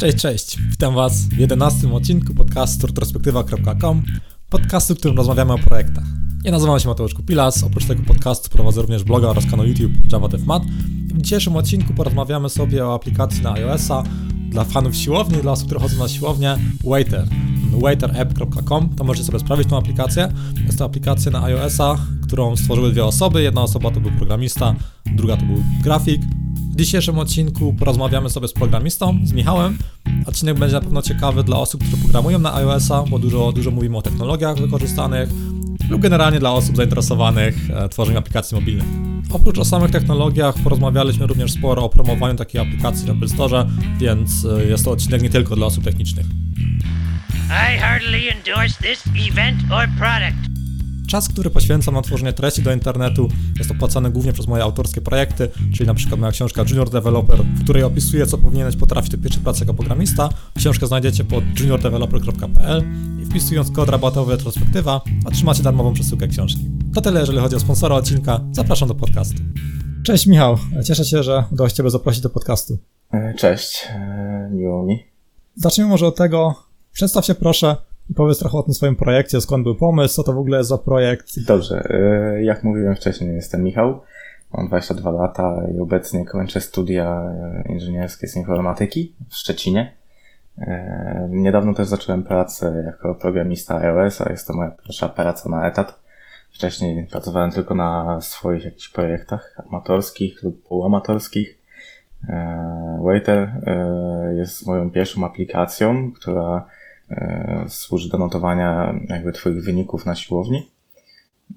Cześć, cześć. Witam Was w 11 odcinku podcastu retrospektywa.com, podcastu, w którym rozmawiamy o projektach. Ja nazywam się Mateusz Kupilas, oprócz tego podcastu prowadzę również bloga oraz kanał YouTube Java DevMat. W dzisiejszym odcinku porozmawiamy sobie o aplikacji na iOS-a dla fanów siłowni, dla osób, które chodzą na siłownię, Waiter. waiterapp.com, to możecie sobie sprawdzić tą aplikację. Jest to aplikacja na iOS-a, którą stworzyły dwie osoby. Jedna osoba to był programista, druga to był grafik. W dzisiejszym odcinku porozmawiamy sobie z programistą, z Michałem. Odcinek będzie na pewno ciekawy dla osób, które programują na iOS-a, bo dużo, dużo mówimy o technologiach wykorzystanych lub generalnie dla osób zainteresowanych e, tworzeniem aplikacji mobilnych. Oprócz o samych technologiach porozmawialiśmy również sporo o promowaniu takiej aplikacji w Apple Store, więc e, jest to odcinek nie tylko dla osób technicznych. I heartily endorse this event or product. Czas, który poświęcam na tworzenie treści do internetu jest opłacany głównie przez moje autorskie projekty, czyli na przykład moja książka Junior Developer, w której opisuję, co powinieneś potrafić do pierwszej pracy jako programista. Książkę znajdziecie pod juniordeveloper.pl i wpisując kod rabatowy retrospektywa otrzymacie darmową przesyłkę książki. To tyle, jeżeli chodzi o sponsora odcinka. Zapraszam do podcastu. Cześć Michał, cieszę się, że udało się Ciebie zaprosić do podcastu. E, Cześć, e, miło mi. Zacznijmy może od tego, przedstaw się proszę powiedz trochę o tym swoim projekcie, skąd był pomysł, co to w ogóle jest za projekt. Dobrze, e, jak mówiłem wcześniej, jestem Michał, mam 22 lata i obecnie kończę studia e, inżynierskie z informatyki w Szczecinie. E, Niedawno też zacząłem pracę jako programista iOS, a jest to moja pierwsza praca na etat. Wcześniej pracowałem tylko na swoich jakichś projektach amatorskich lub półamatorskich. Waiter jest moją pierwszą aplikacją, która służy do notowania jakby Twoich wyników na siłowni.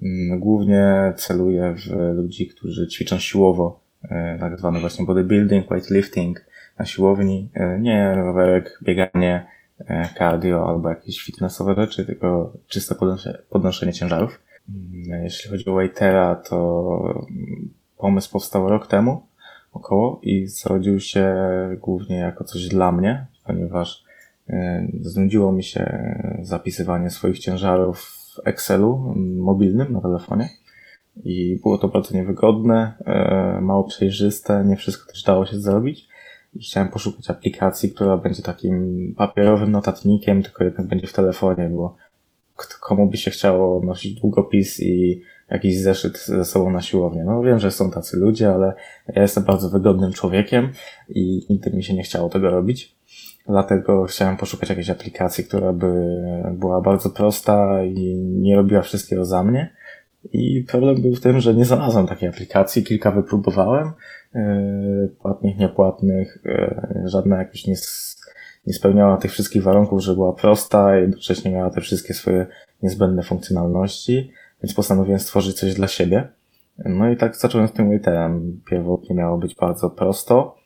Mm, Głównie celuję w ludzi, którzy ćwiczą siłowo, e, tak zwany właśnie bodybuilding, weightlifting na siłowni. E, Nie rowerek, bieganie, e, cardio albo jakieś fitnessowe rzeczy, tylko czyste podnoszenie, ciężarów. Mm, Jeśli chodzi o Waitera, to mm, pomysł powstał rok temu około i zrodził się głównie jako coś dla mnie, ponieważ e, znudziło mi się zapisywanie swoich ciężarów w Excelu mobilnym na telefonie i było to bardzo niewygodne, e, mało przejrzyste, nie wszystko też dało się zrobić i chciałem poszukać aplikacji, która będzie takim papierowym notatnikiem, tylko jednak będzie w telefonie, bo komu by się chciało nosić długopis i jakiś zeszyt ze sobą na siłownię. No wiem, że są tacy ludzie, ale ja jestem bardzo wygodnym człowiekiem i nigdy mi się nie chciało tego robić. Dlatego chciałem poszukać jakiejś aplikacji, która by była bardzo prosta i nie robiła wszystkiego za mnie. I problem był w tym, że nie znalazłem takiej aplikacji, kilka wypróbowałem, yy, płatnych, niepłatnych, yy, żadna jakoś nie, nie spełniała tych wszystkich warunków, że była prosta jednocześnie miała te wszystkie swoje niezbędne funkcjonalności, więc postanowiłem stworzyć coś dla siebie. No i tak zacząłem z tym waiterem. Pierwotnie miało być bardzo prosto.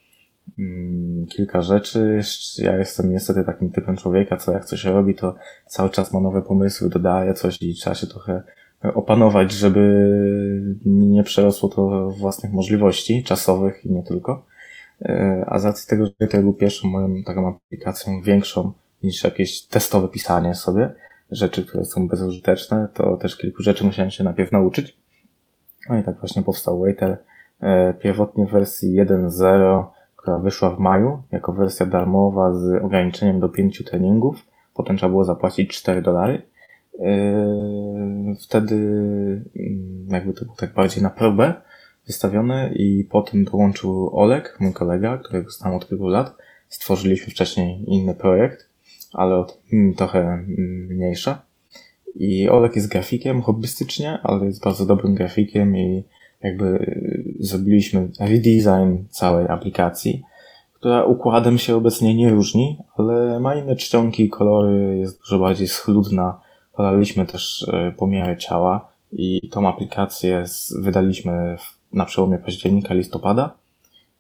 Mm, Kilka rzeczy. Ja jestem niestety takim typem człowieka, co jak coś robi, to cały czas ma nowe pomysły, dodaje coś i trzeba się trochę opanować, żeby nie przerosło to własnych możliwości czasowych i nie tylko. E, A z racji tego, że to był pierwszą moją taką aplikacją większą niż jakieś testowe pisanie sobie, rzeczy, które są bezużyteczne, to też kilku rzeczy musiałem się najpierw nauczyć. No i tak właśnie powstał Waiter. E, Pierwotnie w wersji 1.0, która wyszła w maju, jako wersja darmowa z ograniczeniem do 5 treningów. Potem trzeba było zapłacić 4 dolary. E, Wtedy mm, jakby to było tak bardziej na próbę wystawione i potem dołączył Olek, mój kolega, którego znam od kilku lat. Stworzyliśmy wcześniej inny projekt, ale od mm, trochę mm, mniejsza. I Olek jest grafikiem hobbystycznie, ale jest bardzo dobrym grafikiem i jakby y, zrobiliśmy redesign całej aplikacji, która układem się obecnie nie różni, ale ma inne czcionki, kolory, jest dużo bardziej schludna. Podaliśmy też y, pomiary ciała i tą aplikację wydaliśmy na przełomie października, listopada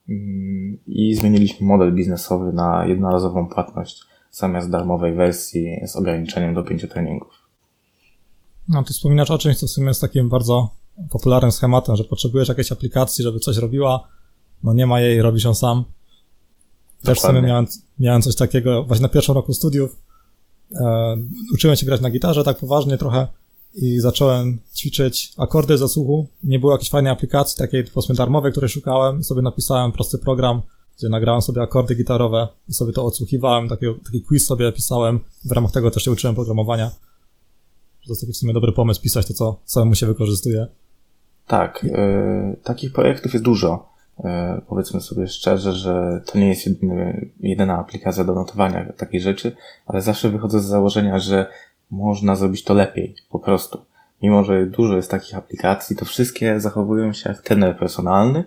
Mm, i zmieniliśmy model biznesowy na jednorazową płatność zamiast darmowej wersji z ograniczeniem do 5 treningów. No, ty wspominasz o czymś, co w sumie jest takim bardzo popularnym schematem, że potrzebujesz jakiejś aplikacji, żeby coś robiła, no nie ma jej, robisz ją sam. Też w sumie Dokładnie. miałem, miałem coś takiego właśnie na pierwszym roku studiów. E, uczyłem się grać na gitarze tak poważnie trochę i zacząłem ćwiczyć akordy ze słuchu. Nie było jakiejś fajnej aplikacji, takiej powiedzmy darmowej, której szukałem. Sobie napisałem prosty program gdzie nagrałem sobie akordy gitarowe i sobie to odsłuchiwałem, taki, taki quiz sobie pisałem, w ramach tego też się uczyłem programowania. To jest taki w sumie dobry pomysł pisać to, co samemu się wykorzystuje. Tak, y, takich projektów jest dużo. Y, powiedzmy sobie szczerze, że to nie jest jedyny, jedyna aplikacja do notowania takich rzeczy, ale zawsze wychodzę z założenia, że można zrobić to lepiej, po prostu. Mimo, że dużo jest takich aplikacji, to wszystkie zachowują się jak trener personalny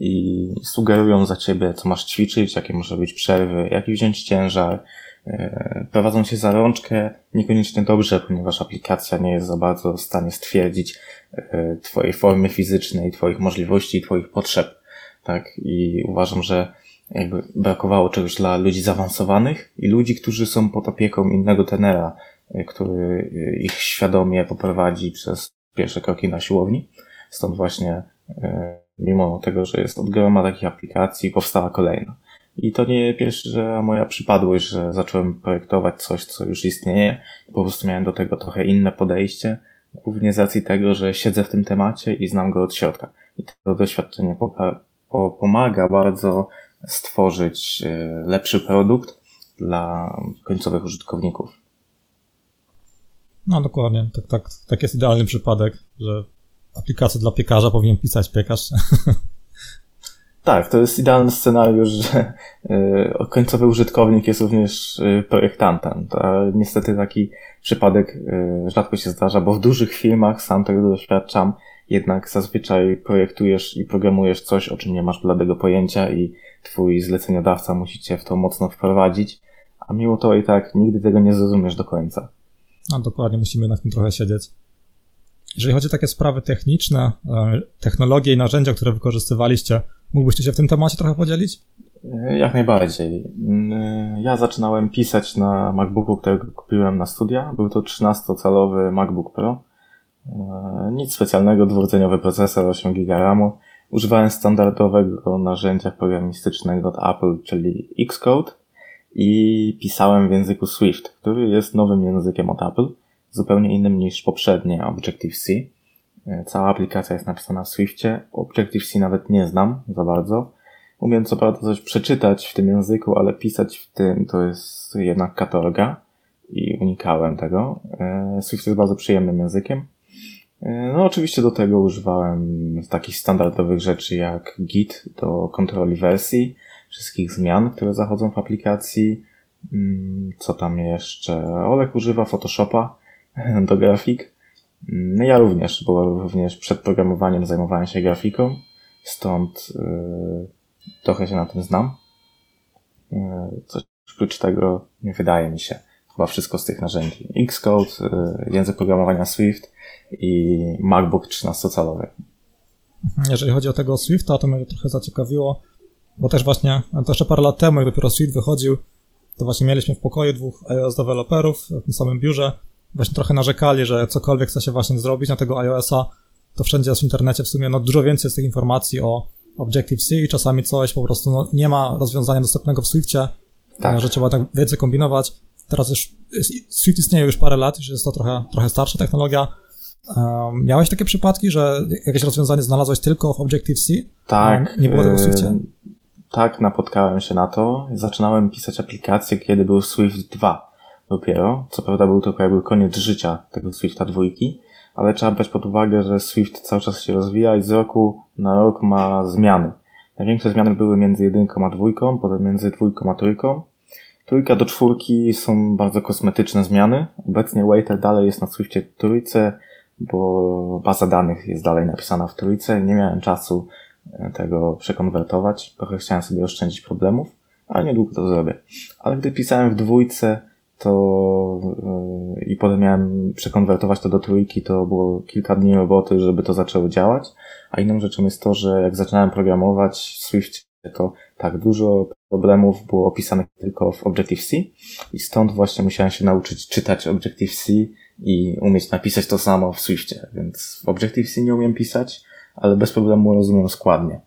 i sugerują za ciebie, co masz ćwiczyć, jakie może być przerwy, jaki wziąć ciężar, E, prowadzą się za rączkę niekoniecznie dobrze, ponieważ aplikacja nie jest za bardzo w stanie stwierdzić e, Twojej formy fizycznej, Twoich możliwości Twoich potrzeb. Tak? I uważam, że jakby brakowało czegoś dla ludzi zaawansowanych i ludzi, którzy są pod opieką innego tenera, e, który ich świadomie poprowadzi przez pierwsze kroki na siłowni. Stąd właśnie, mimo tego, że jest od groma takich aplikacji, powstała kolejna. I to nie pierwsza moja przypadłość, że zacząłem projektować coś, co już istnieje. Po prostu miałem do tego trochę inne podejście, głównie z racji tego, że siedzę w tym temacie i znam go od środka. I to doświadczenie pomaga bardzo stworzyć e, lepszy produkt dla końcowych użytkowników. No dokładnie, tak, tak, tak jest idealny przypadek, że aplikację dla piekarza powinien pisać piekarz. Tak, to jest idealny scenariusz, że y, końcowy użytkownik jest również y, projektantem. To niestety taki przypadek y, rzadko się zdarza, bo w dużych firmach, sam tego doświadczam, jednak zazwyczaj projektujesz i programujesz coś, o czym nie masz bladego pojęcia i twój zleceniodawca musi cię w to mocno wprowadzić, a mimo to i tak nigdy tego nie zrozumiesz do końca. No dokładnie, musimy na tym trochę siedzieć. Jeżeli chodzi o takie sprawy techniczne, e, technologie i narzędzia, które wykorzystywaliście, mógłbyście się w tym temacie trochę podzielić? E, jak najbardziej. Mm, ja zaczynałem pisać na MacBooku, którego kupiłem na studia. Był to 13-calowy MacBook Pro. E, nic specjalnego, dwurdzeniowy procesor, 8 GB RAMu. Używałem standardowego narzędzia programistycznego od Apple, czyli Xcode i pisałem w języku Swift, który jest nowym językiem od Apple zupełnie innym niż poprzednie Objective-C. E, cała aplikacja jest napisana w Swiftie. Objective-C nawet nie znam za bardzo. Umiem co prawda coś przeczytać w tym języku, ale pisać w tym to jest jednak katorga i unikałem tego. E, Swift jest bardzo przyjemnym językiem. E, no oczywiście do tego używałem takich standardowych rzeczy jak Git do kontroli wersji, wszystkich zmian, które zachodzą w aplikacji. Mm, co tam jeszcze? Olek używa Photoshopa do grafik. No ja również, bo również przed programowaniem zajmowałem się grafiką, stąd yy, trochę się na tym znam. Yy, coś oprócz tego nie wydaje mi się chyba wszystko z tych narzędzi. Xcode, yy, język programowania Swift i MacBook 13-calowy. Jeżeli chodzi o tego Swifta, to mnie trochę zaciekawiło, bo też właśnie, to jeszcze parę lat temu, jak dopiero Swift wychodził, to właśnie mieliśmy w pokoju dwóch iOS deweloperów w tym samym biurze właśnie trochę narzekali, że cokolwiek chce się właśnie zrobić na tego iOS-a, to wszędzie jest w internecie w sumie no, dużo więcej jest tych informacji o Objective-C i czasami coś po prostu no, nie ma rozwiązania dostępnego w Swiftie, tak. że trzeba tak więcej kombinować. Teraz już Swift istnieje już parę lat, już jest to trochę, trochę starsza technologia. Um, miałeś takie przypadki, że jakieś rozwiązanie znalazłeś tylko w Objective-C? Tak. nie było tego w Swiftie? Tak, napotkałem się na to. Zaczynałem pisać aplikację, kiedy był Swift 2 dopiero. Co prawda był to jakby koniec życia tego Swifta dwójki, ale trzeba brać pod uwagę, że Swift cały czas się rozwija i z roku na rok ma zmiany. Największe zmiany były między jedynką a dwójką, potem między dwójką a trójką. Trójka do czwórki są bardzo kosmetyczne zmiany. Obecnie Waiter dalej jest na Swiftie trójce, bo baza danych jest dalej napisana w trójce. Nie miałem czasu e, tego przekonwertować. Trochę chciałem sobie oszczędzić problemów, ale niedługo to zrobię. Ale gdy pisałem w dwójce, to yy, i potem miałem przekonwertować to do trójki, to było kilka dni roboty, żeby to zaczęło działać. A inną rzeczą jest to, że jak zaczynałem programować w Swift, to tak dużo problemów było opisanych tylko w Objective-C i stąd właśnie musiałem się nauczyć czytać Objective-C i umieć napisać to samo w Swiftie, więc w Objective-C nie umiem pisać, ale bez problemu rozumiem składnie.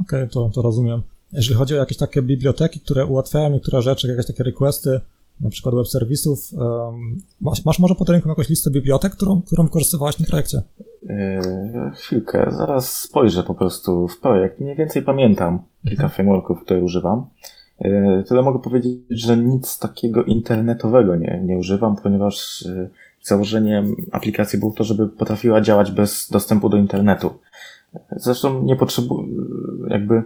Okej, okay, to, to rozumiem. Jeżeli chodzi o jakieś takie biblioteki, które ułatwiają niektóre rzeczy, jakieś takie requesty, na przykład web serwisów. Masz, masz może pod ręką jakąś listę bibliotek, którą, którą wykorzystywałeś w tym projekcie? Yy, chwilkę, zaraz spojrzę po prostu w projekt. Mniej więcej pamiętam kilka Mhm. frameworków, które używam. Yy, tyle mogę powiedzieć, że nic takiego internetowego nie, nie używam, ponieważ yy, założeniem aplikacji było to, żeby potrafiła działać bez dostępu do internetu. Zresztą nie potrzebuję, jakby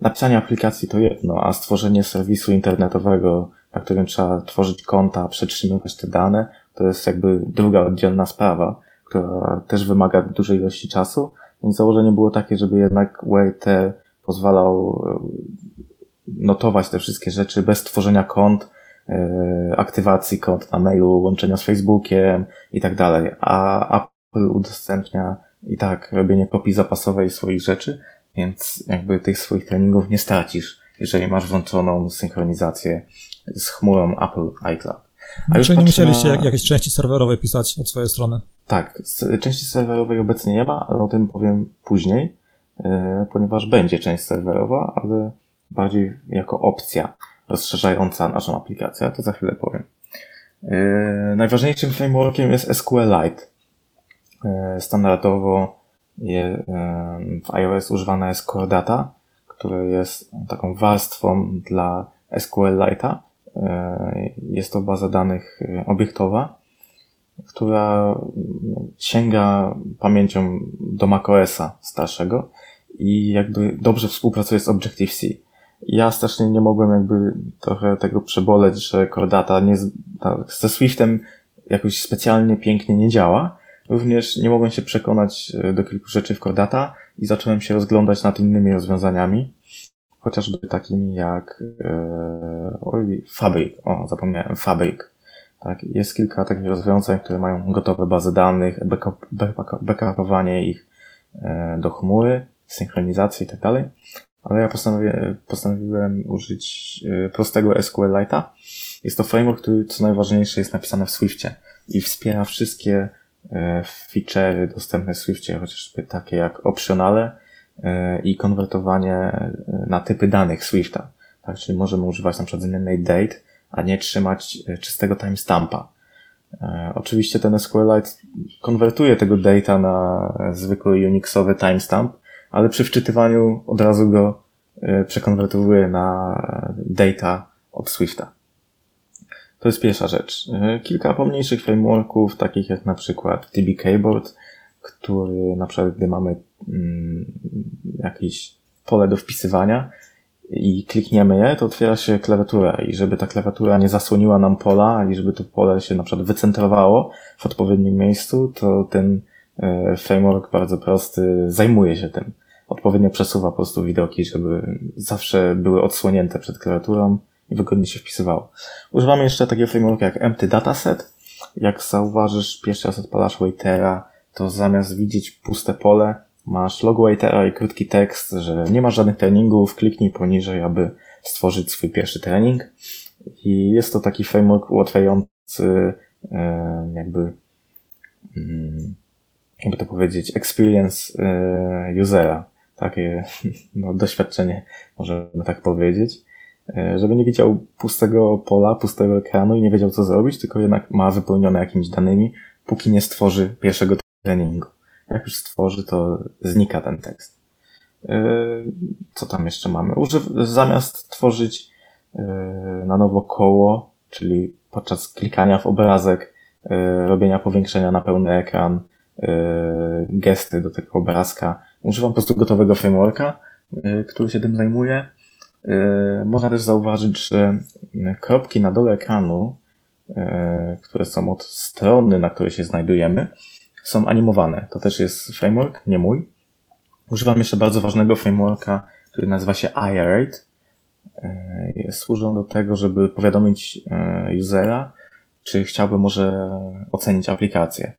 napisanie aplikacji to jedno, a stworzenie serwisu internetowego, na którym trzeba tworzyć konta, przetrzymywać te dane, to jest jakby druga oddzielna sprawa, która też wymaga dużej ilości czasu. Więc założenie było takie, żeby jednak WebT pozwalał e, notować te wszystkie rzeczy bez tworzenia kont, e, aktywacji kont na mailu, łączenia z Facebookiem i tak dalej. A Apple udostępnia i tak robienie kopii zapasowej swoich rzeczy, więc jakby tych swoich treningów nie stracisz, jeżeli masz włączoną synchronizację z chmurą Apple iCloud. A już Czyli nie musieliście na- jak, jakieś części serwerowej pisać od swojej strony. Tak, części serwerowej obecnie nie ma, ale o tym powiem później, e, ponieważ będzie część serwerowa, ale bardziej jako opcja rozszerzająca naszą aplikację, to za chwilę powiem. E, Najważniejszym frameworkiem jest SQLite. E, Standardowo w iOS używana jest Core Data, które jest taką warstwą dla SQLite'a. E, Jest to baza danych e, obiektowa, która mm, sięga pamięcią do macOSa starszego i jakby dobrze współpracuje z Objective-C. Ja strasznie nie mogłem jakby trochę tego przeboleć, że Core Data nie, ze Swiftem jakoś specjalnie pięknie nie działa. Również nie mogłem się przekonać e, do kilku rzeczy w Core Data i zacząłem się rozglądać nad innymi rozwiązaniami, chociażby takimi jak e, oj, Fabric, o zapomniałem, Fabric. Tak, jest kilka takich rozwiązań, które mają gotowe bazy danych, backup, backup, backupowanie ich e, do chmury, synchronizację i tak dalej. Ale ja postanowiłem użyć e, prostego SQLite'a. Jest to framework, który co najważniejsze jest napisany w Swiftie i wspiera wszystkie feature'y dostępne w Swiftie, chociażby takie jak optionale i konwertowanie e, na typy danych Swifta. Tak, czyli możemy używać na przykład zmiennej date, a nie trzymać e, czystego timestampa. E, Oczywiście ten SQLite konwertuje tego data na e, zwykły Unixowy timestamp, ale przy wczytywaniu od razu go e, przekonwertowuje na e, data od Swifta. To jest pierwsza rzecz. E, Kilka pomniejszych frameworków, takich jak na przykład TB Keyboard, który na przykład gdy mamy mm, jakieś pole do wpisywania i klikniemy je, to otwiera się klawiatura i żeby ta klawiatura nie zasłoniła nam pola i żeby to pole się na przykład wycentrowało w odpowiednim miejscu, to ten e, framework bardzo prosty zajmuje się tym. Odpowiednio przesuwa po prostu widoki, żeby zawsze były odsłonięte przed klawiaturą i wygodnie się wpisywało. Używamy jeszcze takiego frameworka jak Empty Dataset. Jak zauważysz, pierwszy raz odpalasz Waitera, to zamiast widzieć puste pole, masz logo Waitera i krótki tekst, że nie masz żadnych treningów, kliknij poniżej, aby stworzyć swój pierwszy trening. I jest to taki framework ułatwiający jakby mm, jakby to powiedzieć, experience e, usera. Takie no, doświadczenie, możemy tak powiedzieć. E, Żeby nie widział pustego pola, pustego ekranu i nie wiedział co zrobić, tylko jednak ma wypełnione jakimiś danymi, póki nie stworzy pierwszego treningu. Jak już stworzy, to znika ten tekst. E, Co tam jeszcze mamy? Używ zamiast tworzyć e, na nowo koło, czyli podczas klikania w obrazek, e, robienia powiększenia na pełny ekran, gesty do tego obrazka. Używam po prostu gotowego frameworka, który się tym zajmuje. Można też zauważyć, że kropki na dole ekranu, które są od strony, na której się znajdujemy, są animowane. To też jest framework, nie mój. Używam jeszcze bardzo ważnego frameworka, który nazywa się iRate. E, Służą do tego, żeby powiadomić e, usera, czy chciałby może ocenić aplikację.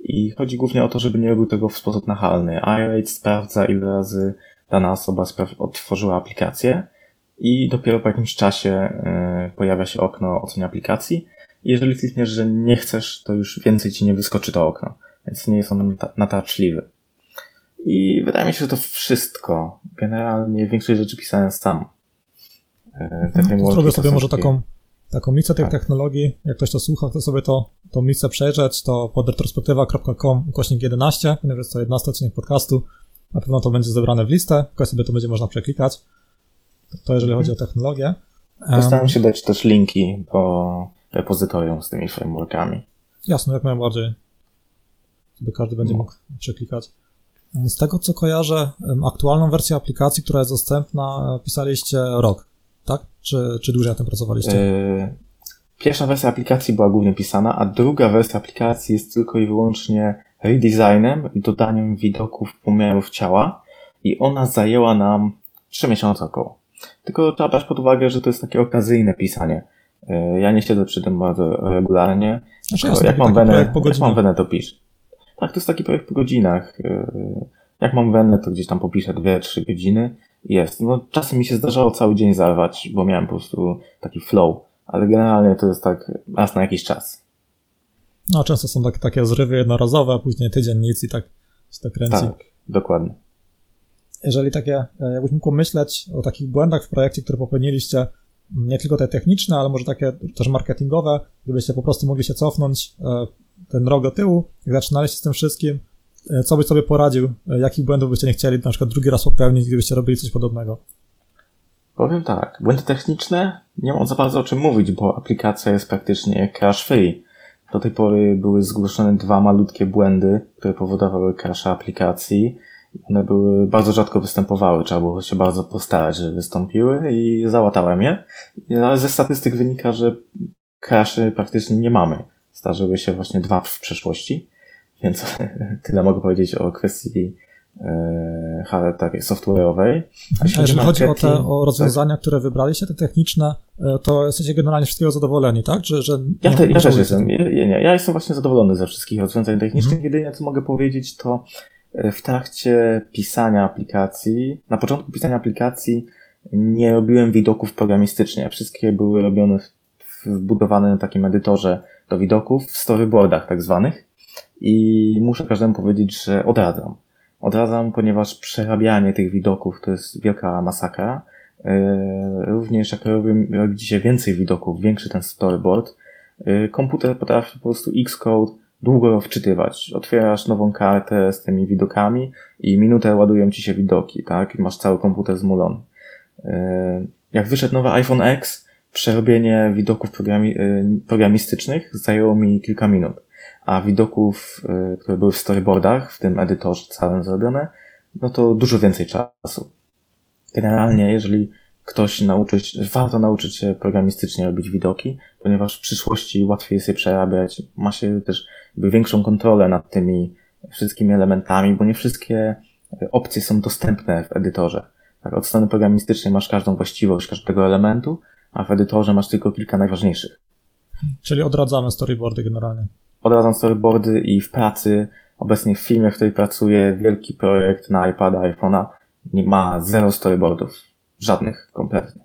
I chodzi głównie o to, żeby nie robił tego w sposób nachalny. iRate sprawdza, ile razy dana osoba otworzyła aplikację i dopiero po jakimś czasie e, pojawia się okno oceny aplikacji. Jeżeli klikniesz, że nie chcesz, to już więcej ci nie wyskoczy to okno. Więc nie jest on nata- natarczliwy. I wydaje mi się, że to wszystko. Generalnie większość rzeczy pisałem sam. E, Te frameworki Zrobię sobie może taką taką listę tych tak. technologii. Jak ktoś to słucha, to sobie to, tą listę przejrzeć, to pod retrospektywa.com ukośnik 11, ponieważ jest to 11 odcinek podcastu. Na pewno to będzie zebrane w listę, tylko sobie to będzie można przeklikać. To jeżeli chodzi o technologię. Postaram się dać też linki do repozytorium z tymi frameworkami. Jasno, jak najbardziej. Żeby każdy będzie mógł przeklikać. Z tego co kojarzę, aktualną wersję aplikacji, która jest dostępna, pisaliście rok, tak? Czy, czy dłużej na tym pracowaliście? Yy, pierwsza wersja aplikacji była głównie pisana, a druga wersja aplikacji jest tylko i wyłącznie redesignem i dodaniem widoków pomiarów ciała i ona zajęła nam 3 miesiące około. Tylko trzeba brać pod uwagę, że to jest takie okazyjne pisanie. Yy, ja nie siedzę przy tym bardzo regularnie. Znaczy, jak, jak, mam wenę, jak mam wenę, to pisz. Tak, to jest taki projekt po godzinach. Yy, jak mam wenę, to gdzieś tam popiszę 2-3 godziny. Jest. No, czasem mi się zdarzało cały dzień zarwać, bo miałem po prostu taki flow. Ale generalnie to jest tak raz na jakiś czas. No, często są tak, takie zrywy jednorazowe, a później tydzień nic i tak się tak kręci. Tak, dokładnie. Jeżeli takie, e, jakbyś mógł myśleć o takich błędach w projekcie, które popełniliście, nie tylko te techniczne, ale może takie też marketingowe, gdybyście po prostu mogli się cofnąć e, ten rok do tyłu, jak zaczynaliście z tym wszystkim, e, co byś sobie poradził, jakich błędów byście nie chcieli na przykład drugi raz popełnić, gdybyście robili coś podobnego? Powiem tak, błędy techniczne nie mam za bardzo o czym mówić, bo aplikacja jest praktycznie crash free. Do tej pory były zgłoszone dwa malutkie błędy, które powodowały crasha aplikacji. One były, bardzo rzadko występowały, trzeba było się bardzo postarać, żeby wystąpiły i załatałem je. Ale ze statystyk wynika, że crashy praktycznie nie mamy. Zdarzyły się właśnie dwa w przeszłości, więc tyle mogę powiedzieć o kwestii e, takiej software'owej. A jeżeli chodzi o te o rozwiązania, tak? które wybraliście, te techniczne, e, to jesteście generalnie wszystkiego zadowoleni, tak? Że, że ja, te, ja też jestem. Ja, nie, ja jestem właśnie zadowolony ze wszystkich rozwiązań technicznych. Mhm. Jedynie co mogę powiedzieć, to e, w trakcie pisania aplikacji, na początku pisania aplikacji nie robiłem widoków programistycznie. Wszystkie były robione wbudowane na takim edytorze do widoków, w storyboardach tak zwanych. I muszę każdemu powiedzieć, że odradzam. Odradzam, ponieważ przerabianie tych widoków to jest wielka masakra. E, również jak robi, robi się więcej widoków, większy ten storyboard, e, komputer potrafi po prostu Xcode długo wczytywać. Otwierasz nową kartę z tymi widokami i minutę ładują ci się widoki, tak? I masz cały komputer zmulony. E, jak wyszedł nowy iPhone X, przerobienie widoków programi programistycznych zajęło mi kilka minut a widoków, y, które były w storyboardach, w tym edytorze całym zrobione, no to dużo więcej czasu. Generalnie, jeżeli ktoś nauczy się, warto nauczyć się programistycznie robić widoki, ponieważ w przyszłości łatwiej jest je przerabiać, ma się też większą kontrolę nad tymi wszystkimi elementami, bo nie wszystkie opcje są dostępne w edytorze. Tak, od strony programistycznej masz każdą właściwość każdego elementu, a w edytorze masz tylko kilka najważniejszych. Czyli odradzamy storyboardy generalnie odradzam storyboardy i w pracy, obecnie w firmie, w której pracuję, wielki projekt na iPada, iPhone'a, nie ma zero storyboardów. Żadnych, kompletnie.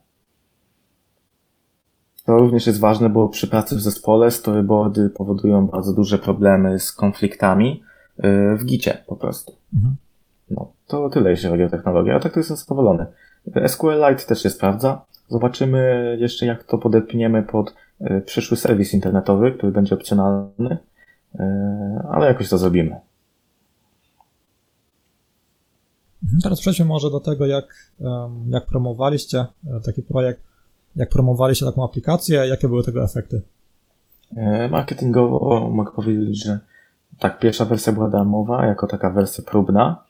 To również jest ważne, bo przy pracy w zespole storyboardy powodują bardzo duże problemy z konfliktami y, w gicie po prostu. Mhm. No, to tyle, jeśli chodzi o technologię, a tak to jestem zadowolony. SQLite też się sprawdza. Zobaczymy jeszcze, jak to podepniemy pod E, przyszły serwis internetowy, który będzie opcjonalny, e, ale jakoś to zrobimy. Mhm, teraz przejdźmy może do tego, jak, jak promowaliście e, taki projekt, jak promowaliście taką aplikację, jakie były tego efekty? Marketingowo mogę powiedzieć, że tak, pierwsza wersja była darmowa, jako taka wersja próbna.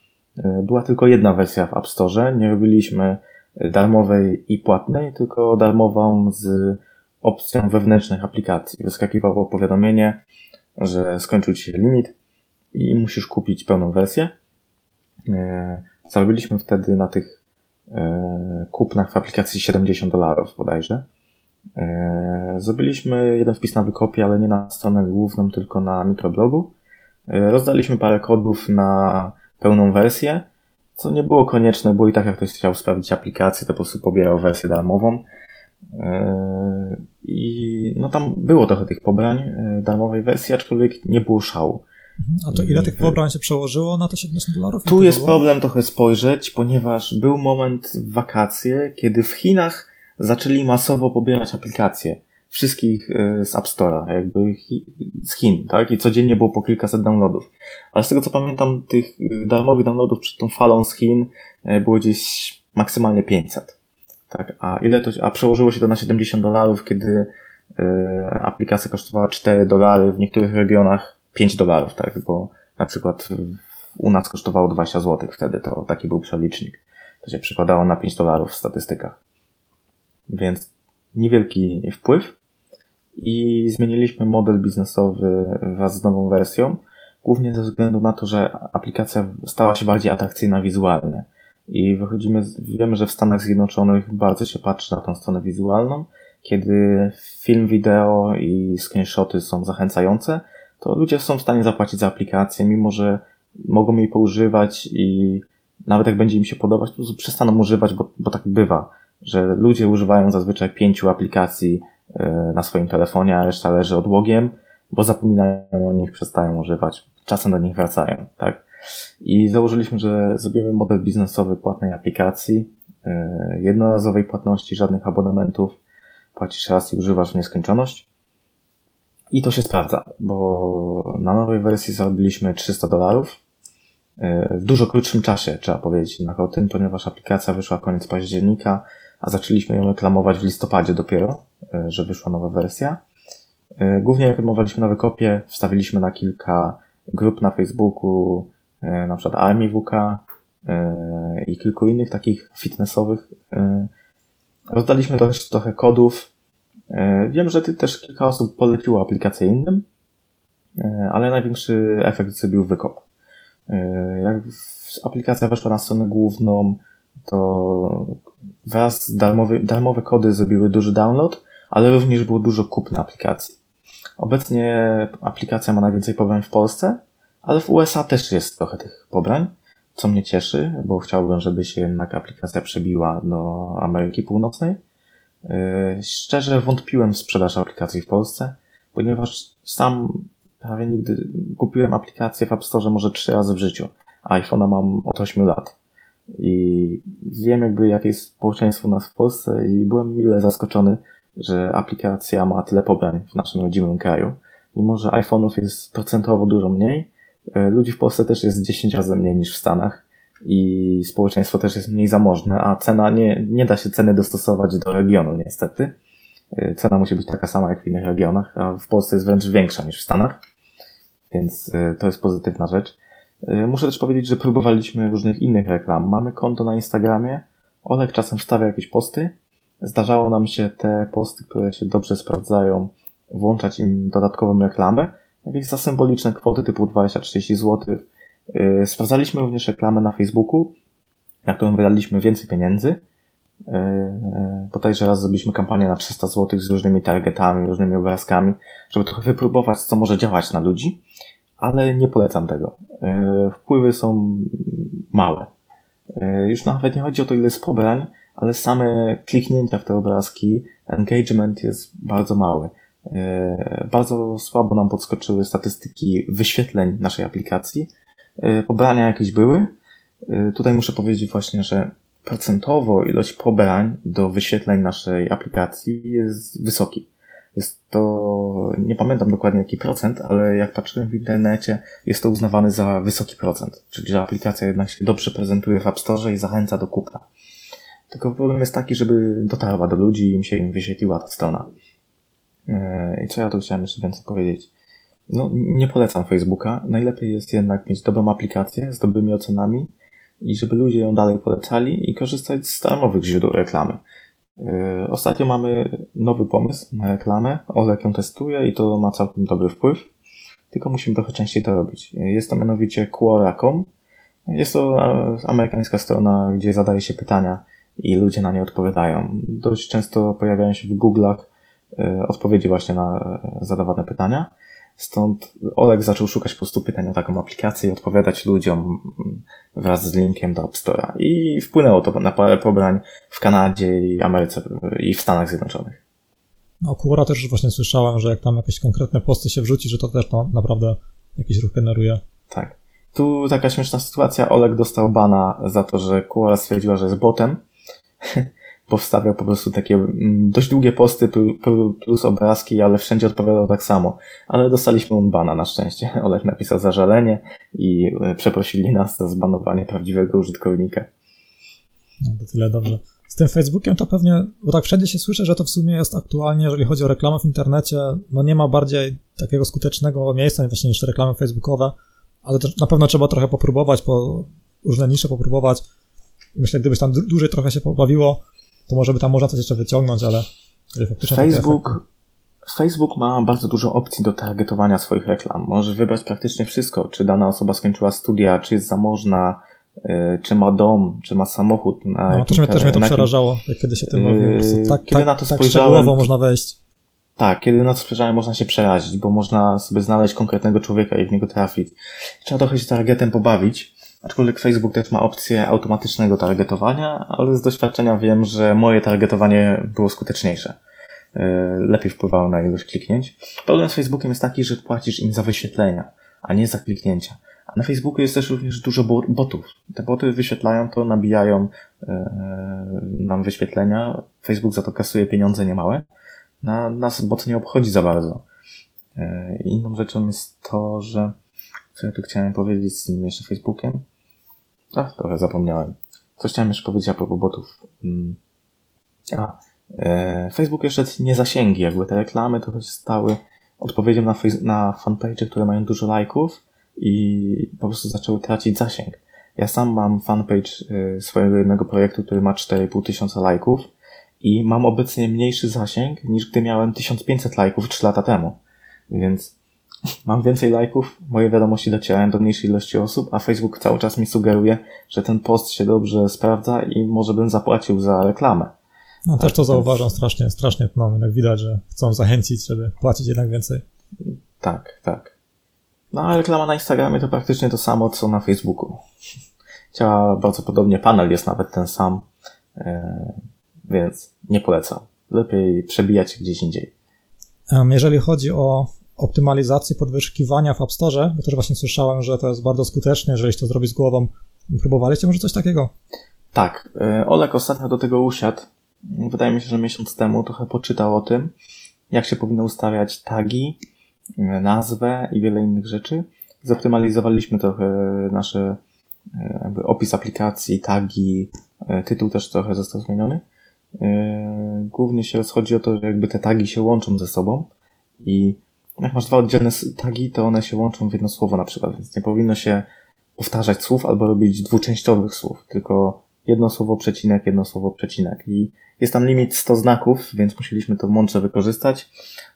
Była tylko jedna wersja w App Store. Nie robiliśmy darmowej i płatnej, tylko darmową z opcją wewnętrznych aplikacji. Wyskakiwało powiadomienie, że skończył Ci się limit i musisz kupić pełną wersję. E, zarobiliśmy wtedy na tych e, kupnach w aplikacji 70 dolarów bodajże. E, zrobiliśmy jeden wpis na wykopie, ale nie na stronę główną, tylko na mikroblogu. Rozdaliśmy parę kodów na pełną wersję, co nie było konieczne, bo i tak jak ktoś chciał sprawdzić aplikację, to po prostu pobierał wersję darmową. I no tam było trochę tych pobrań e, darmowej wersji, aczkolwiek nie było szału. A to ile tych pobrań się przełożyło na te 70 dolarów? Tu jest było? problem trochę spojrzeć, ponieważ był moment w wakacje, kiedy w Chinach zaczęli masowo pobierać aplikacje. Wszystkich e, z App Store'a, jakby z Chin, tak? I codziennie było po kilkaset downloadów. Ale z tego co pamiętam, tych e, darmowych downloadów przed tą falą z Chin e, było gdzieś maksymalnie 500. Tak, a ile to, a przełożyło się to na 70 dolarów, kiedy aplikacja kosztowała 4 dolary, w niektórych regionach 5 dolarów, tak, bo na przykład u nas kosztowało 20 zł wtedy, to taki był przelicznik. To się przekładało na 5 dolarów w statystykach. Więc niewielki wpływ i zmieniliśmy model biznesowy wraz z nową wersją, głównie ze względu na to, że aplikacja stała się bardziej atrakcyjna wizualnie. I wychodzimy, wiemy, że w Stanach Zjednoczonych bardzo się patrzy na tą stronę wizualną. Kiedy film, wideo i screenshoty są zachęcające, to ludzie są w stanie zapłacić za aplikację, mimo że mogą jej poużywać i nawet jak będzie im się podobać, to przestaną używać, bo, bo tak bywa że ludzie używają zazwyczaj pięciu aplikacji na swoim telefonie, a reszta leży odłogiem, bo zapominają o nich, przestają używać. Czasem do nich wracają, tak? I założyliśmy, że zrobimy model biznesowy płatnej aplikacji, e, jednorazowej płatności, żadnych abonamentów, płacisz raz i używasz w nieskończoność. I to się sprawdza, bo na nowej wersji zarobiliśmy 300 dolarów, e, w dużo krótszym czasie, trzeba powiedzieć jednak o tym, ponieważ aplikacja wyszła koniec października, a zaczęliśmy ją reklamować w listopadzie dopiero, e, że wyszła nowa wersja. E, głównie reklamowaliśmy nowe kopie, wstawiliśmy na kilka grup na Facebooku, e, na przykład Army WK i kilku innych takich fitnessowych. Rozdaliśmy też trochę kodów. Wiem, że ty też kilka osób poleciło aplikację innym, ale największy efekt zrobił wykop. Jak aplikacja weszła na stronę główną, to wraz z darmowy, darmowe kody zrobiły duży download, ale również było dużo kupna aplikacji. Obecnie aplikacja ma najwięcej pobrań w Polsce, ale w USA też jest trochę tych pobrań, co mnie cieszy, bo chciałbym, żeby się jednak aplikacja przebiła do Ameryki Północnej. Yy, szczerze wątpiłem w sprzedaż aplikacji w Polsce, ponieważ sam prawie nigdy kupiłem aplikację w App Store może trzy razy w życiu. iPhone'a mam od 8 lat. I wiem jakby jakie jest społeczeństwo u nas w Polsce i byłem mile zaskoczony, że aplikacja ma tyle pobrań w naszym rodzimym kraju. Mimo, że iPhone'ów jest procentowo dużo mniej, e, ludzi w Polsce też jest 10 razy mniej niż w Stanach i społeczeństwo też jest mniej zamożne, a cena nie, nie da się ceny dostosować do regionu niestety. E, cena musi być taka sama jak w innych regionach, a w Polsce jest wręcz większa niż w Stanach, więc e, to jest pozytywna rzecz. Muszę też powiedzieć, że próbowaliśmy różnych innych reklam. Mamy konto na Instagramie. Olek czasem wstawia jakieś posty. Zdarzało nam się te posty, które się dobrze sprawdzają, włączać im dodatkową reklamę. Jakieś za symboliczne kwoty typu 20-30 zł. Y, sprawdzaliśmy również reklamę na Facebooku, na którą wydaliśmy więcej pieniędzy. Podajże y, raz zrobiliśmy kampanię na 300 zł z różnymi targetami, różnymi obrazkami, żeby trochę wypróbować, co może działać na ludzi ale nie polecam tego. Wpływy są małe. Już nawet nie chodzi o to, ile jest pobrań, ale same kliknięcia w te obrazki, engagement jest bardzo mały. E, bardzo słabo nam podskoczyły statystyki wyświetleń naszej aplikacji. Pobrania jakieś były. Tutaj muszę powiedzieć właśnie, że procentowo ilość pobrań do wyświetleń naszej aplikacji jest wysoki. Jest to, nie pamiętam dokładnie jaki procent, ale jak patrzyłem w internecie, jest to uznawane za wysoki procent. Czyli, że aplikacja jednak się dobrze prezentuje w App Store i zachęca do kupna. Tylko problem jest taki, żeby dotarła do ludzi i im się im wyświetliła ta strona. E, I co ja tu chciałem jeszcze więcej powiedzieć? No, nie polecam Facebooka. Najlepiej jest jednak mieć dobrą aplikację z dobrymi ocenami i żeby ludzie ją dalej polecali i korzystać z darmowych źródeł reklamy. Yy, ostatnio mamy nowy pomysł na reklamę. Olek ją testuje i to ma całkiem dobry wpływ. Tylko musimy trochę częściej to robić. Jest to mianowicie Quora.com. Jest to amerykańska strona, gdzie zadaje się pytania i ludzie na nie odpowiadają. Dość często pojawiają się w Google'ach yy, odpowiedzi właśnie na zadawane pytania. Stąd Oleg zaczął szukać po prostu pytań o taką aplikację i odpowiadać ludziom wraz z linkiem do App Store'a. I wpłynęło to na parę pobrań w Kanadzie i Ameryce i w Stanach Zjednoczonych. No, Quora też właśnie słyszałem, że jak tam jakieś konkretne posty się wrzuci, że to też no, naprawdę jakiś ruch generuje. Tak. Tu taka śmieszna sytuacja. Oleg dostał bana za to, że Quora stwierdziła, że jest botem. powstawiał po prostu takie mm, dość długie posty plus obrazki, ale wszędzie odpowiadał tak samo. Ale dostaliśmy unbana na szczęście. Olek napisał zażalenie i e, przeprosili nas za zbanowanie prawdziwego użytkownika. No to tyle dobrze. Z tym Facebookiem to pewnie, bo tak wszędzie się słyszę, że to w sumie jest aktualnie, jeżeli chodzi o reklamę w internecie, no nie ma bardziej takiego skutecznego miejsca właśnie niż reklamy facebookowe, ale na pewno trzeba trochę popróbować, po różne nisze popróbować. Myślę, gdybyś tam dłużej trochę się pobawiło, to może by tam można coś jeszcze wyciągnąć, ale. Facebook, Facebook ma bardzo dużo opcji do targetowania swoich reklam. Możesz wybrać praktycznie wszystko, czy dana osoba skończyła studia, czy jest zamożna, y, czy ma dom, czy ma samochód. Na no, też, mnie, też mnie to przerażało, jak kiedy się tym mówił. Tak, kiedy tak, na to tak spojrzałem, można wejść. Tak, kiedy na to spojrzałem, można się przerazić, bo można sobie znaleźć konkretnego człowieka i w niego trafić. Trzeba trochę się targetem pobawić. Aczkolwiek Facebook też ma opcję automatycznego targetowania, ale z doświadczenia wiem, że moje targetowanie było skuteczniejsze. E, lepiej wpływało na ilość kliknięć. Problem z Facebookiem jest taki, że płacisz im za wyświetlenia, a nie za kliknięcia. A na Facebooku jest też również dużo botów. Te boty wyświetlają to, nabijają e, nam wyświetlenia. Facebook za to kasuje pieniądze niemałe. Na nas bot nie obchodzi za bardzo. E, inną rzeczą jest to, że co ja tu chciałem powiedzieć z tym jeszcze Facebookiem? Ach, trochę zapomniałem. Coś chciałem jeszcze powiedzieć a propos botów. Mm. A, e, Facebook jeszcze nie zasięgi, jakby te reklamy trochę stały odpowiedzią na, na fanpage, które mają dużo lajków i po prostu zaczęły tracić zasięg. Ja sam mam fanpage e, swojego jednego projektu, który ma 4,5 tysiąca lajków i mam obecnie mniejszy zasięg niż gdy miałem 1500 lajków 3 lata temu. Więc mam więcej lajków, moje wiadomości docierają do mniejszej ilości osób, a Facebook cały czas mi sugeruje, że ten post się dobrze sprawdza i może bym zapłacił za reklamę. No też to zauważam strasznie, strasznie, no jak widać, że chcą zachęcić, żeby płacić jednak więcej. Tak, tak. No a reklama na Instagramie to praktycznie to samo, co na Facebooku. Działa bardzo podobnie, panel jest nawet ten sam, yy, więc nie polecam. Lepiej przebijać gdzieś indziej. Jeżeli chodzi o optymalizacji podwyszukiwania w App Store, bo też właśnie słyszałem, że to jest bardzo skuteczne, jeżeli to zrobić z głową. Próbowaliście może coś takiego? Tak. E, Olek ostatnio do tego usiadł. Wydaje mi się, że miesiąc temu trochę poczytał o tym, jak się powinno ustawiać tagi, e, nazwę i wiele innych rzeczy. Zoptymalizowaliśmy trochę nasze e, jakby opis aplikacji, tagi, tytuł też trochę został zmieniony. Głównie się rozchodzi o to, że jakby te tagi się łączą ze sobą i jak masz dwa oddzielne tagi, to one się łączą w jedno słowo na przykład, więc nie powinno się powtarzać słów albo robić dwuczęściowych słów, tylko jedno słowo przecinek, jedno słowo przecinek. I jest tam limit 100 znaków, więc musieliśmy to mądrze wykorzystać.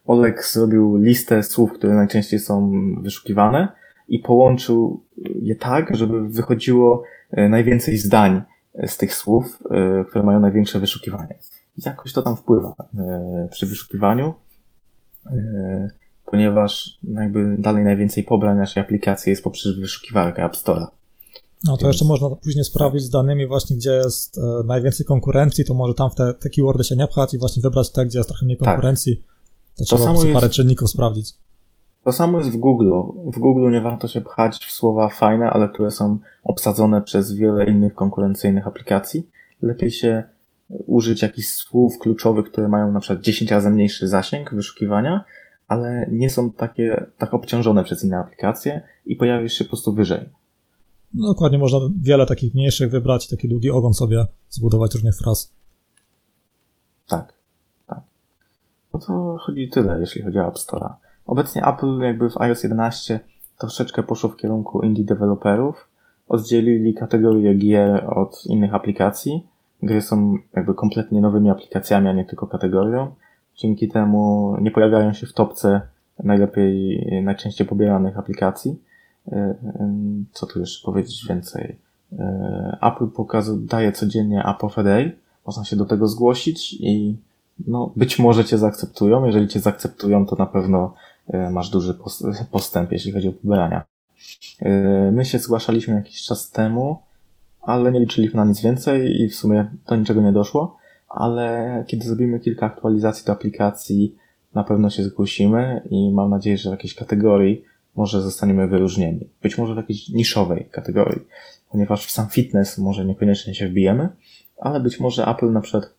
Olek zrobił listę słów, które najczęściej są wyszukiwane i połączył je tak, żeby wychodziło e, najwięcej zdań z tych słów, e, które mają największe wyszukiwanie. Jakoś to tam wpływa e, przy wyszukiwaniu ponieważ jakby dalej najwięcej pobrań naszej aplikacji jest poprzez wyszukiwarkę App Store'a. No to jeszcze można później sprawdzić z danymi właśnie, gdzie jest e, najwięcej konkurencji, to może tam w te, te keywordy się nie pchać i właśnie wybrać te, gdzie jest trochę mniej tak. konkurencji. Tak. To, to trzeba jest... parę czynników sprawdzić. To samo jest w Google. W Google nie warto się pchać w słowa fajne, ale które są obsadzone przez wiele innych konkurencyjnych aplikacji. Lepiej się użyć jakichś słów kluczowych, które mają na przykład 10 razy mniejszy zasięg wyszukiwania, ale nie są takie tak obciążone przez inne aplikacje i pojawisz się po prostu wyżej. No dokładnie, można wiele takich mniejszych wybrać, taki długi ogon sobie zbudować różnych fraz. Tak, tak. No to chodzi tyle, jeśli chodzi o App Store'a. Obecnie Apple jakby w iOS 11 troszeczkę poszło w kierunku indie deweloperów. Oddzielili kategorię gier od innych aplikacji. Gry są jakby kompletnie nowymi aplikacjami, a nie tylko kategorią. Dzięki temu nie pojawiają się w topce najlepiej, najczęściej pobieranych aplikacji. E, e, co tu jeszcze powiedzieć więcej? E, Apple pokazuje, daje codziennie App of a Day. Można się do tego zgłosić i no, być może cię zaakceptują. Jeżeli cię zaakceptują, to na pewno masz duży postęp, jeśli chodzi o pobierania. My się zgłaszaliśmy jakiś czas temu, ale nie liczyliśmy na nic więcej i w sumie do niczego nie doszło ale kiedy zrobimy kilka aktualizacji do aplikacji, na pewno się zgłosimy i mam nadzieję, że w jakiejś kategorii może zostaniemy wyróżnieni. Być może w jakiejś niszowej kategorii, ponieważ w sam fitness może niekoniecznie się wbijemy, ale być może Apple na przykład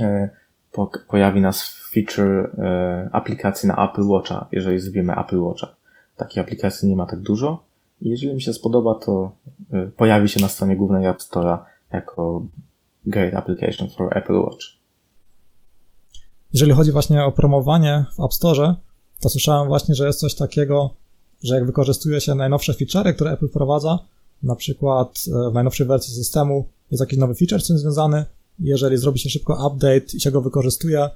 e, po, pojawi nas feature e, aplikacji na Apple Watcha, jeżeli zrobimy Apple Watcha. Takiej aplikacji nie ma tak dużo. Jeżeli mi się spodoba, to e, pojawi się na stronie głównej App Store'a jako Great Application for Apple Watch. Jeżeli chodzi właśnie o promowanie w App Store, to słyszałem właśnie, że jest coś takiego, że jak wykorzystuje się najnowsze feature'y, które Apple wprowadza, na przykład e, w najnowszej wersji systemu jest jakiś nowy feature z tym związany, jeżeli zrobi się szybko update i się go wykorzystuje,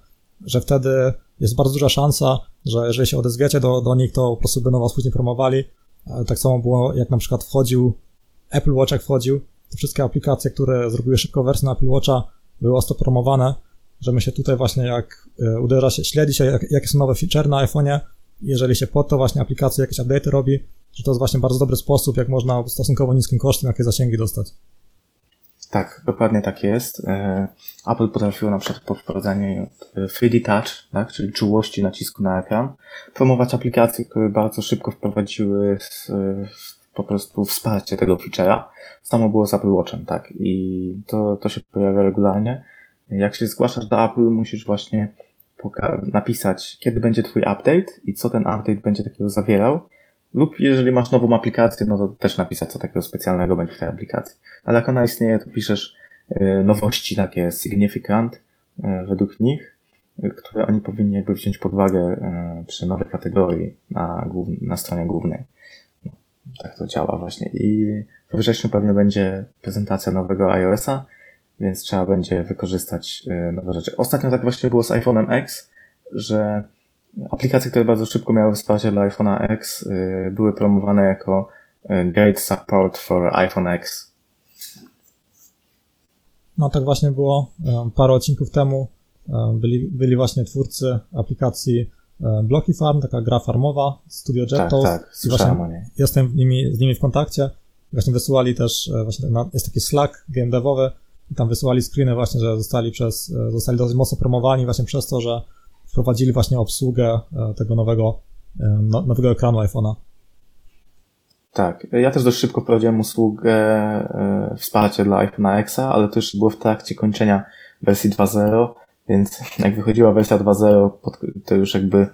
że wtedy jest bardzo duża szansa, że jeżeli się odezwiecie do, do nich, to po prostu będą was później promowali. E, tak samo było, jak na przykład wchodził Apple Watch, jak wchodził, to wszystkie aplikacje, które zrobiły szybko wersję na Apple Watcha, były ostro promowane, że my się tutaj właśnie jak e, uderza się, śledzi się, jak, jakie są nowe feature na iPhone'ie, jeżeli się pod to właśnie aplikacja jakieś update'y robi, że to jest właśnie bardzo dobry sposób, jak można stosunkowo niskim kosztem jakie zasięgi dostać. Tak, dokładnie tak jest. E, Apple potrafiło na przykład po wprowadzeniu 3D Touch, tak, czyli czułości nacisku na ekran, promować aplikacje, które bardzo szybko wprowadziły po prostu wsparcie tego feature'a. Samo było z Apple Watchem, tak, i to, to się pojawia regularnie. Jak się zgłaszasz do Apple, musisz właśnie napisać, kiedy będzie twój update i co ten update będzie takiego zawierał. Lub jeżeli masz nową aplikację, no to też napisać, co takiego specjalnego będzie w tej aplikacji. Ale jak ona istnieje, to piszesz y, nowości takie significant y, według nich, y, które oni powinni jakby wziąć pod uwagę przy nowej kategorii na, na stronie głównej. Tak to działa właśnie. I we wrześniu pewnie będzie prezentacja nowego iOS-a, więc trzeba będzie wykorzystać nowe rzeczy. Ostatnio tak właśnie było z iPhone'em X, że aplikacje, które bardzo szybko miały wsparcie dla iPhone'a X, y, były promowane jako y, Great Support for iPhone X. No tak właśnie było parę odcinków temu. Byli, byli właśnie twórcy aplikacji Blocky Farm, taka gra farmowa, Studio Jettos. Tak, tak, słyszałem o niej. Jestem nimi, z nimi w kontakcie. Właśnie wysyłali też, e, właśnie jest taki Slack game devowy i tam wysyłali screeny właśnie, że zostali przez, e, zostali dosyć mocno promowani właśnie przez to, że wprowadzili właśnie obsługę e, tego nowego, e, no, nowego ekranu iPhone'a. Tak, ja też dość szybko wprowadziłem usługę e, wsparcia dla iPhone'a X, ale to już było w trakcie kończenia wersji 2.0, więc jak wychodziła wersja 2.0, to już jakby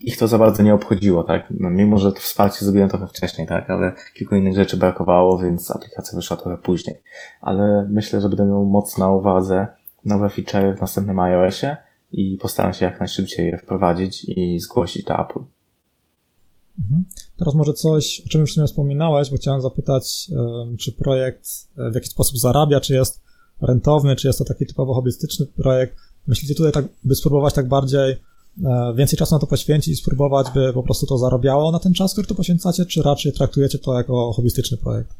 ich to za bardzo nie obchodziło, tak? No, mimo, że to wsparcie zrobiłem trochę wcześniej, tak? Ale kilku innych rzeczy brakowało, więc aplikacja wyszła trochę później. Ale myślę, że będę miał mocno na uwadze nowe feature w następnym iOSie i postaram się jak najszybciej je wprowadzić i zgłosić do Apple. Mhm. Teraz może coś, o czym już nie wspominałeś, bo chciałem zapytać, czy projekt e, w jakiś sposób zarabia, czy jest rentowny, czy jest to taki typowo hobbystyczny projekt. Myślicie tutaj tak, by spróbować tak bardziej e, więcej czasu na to poświęcić i spróbować, by po prostu to zarabiało na ten czas, który to poświęcacie, czy raczej traktujecie to jako hobbystyczny projekt?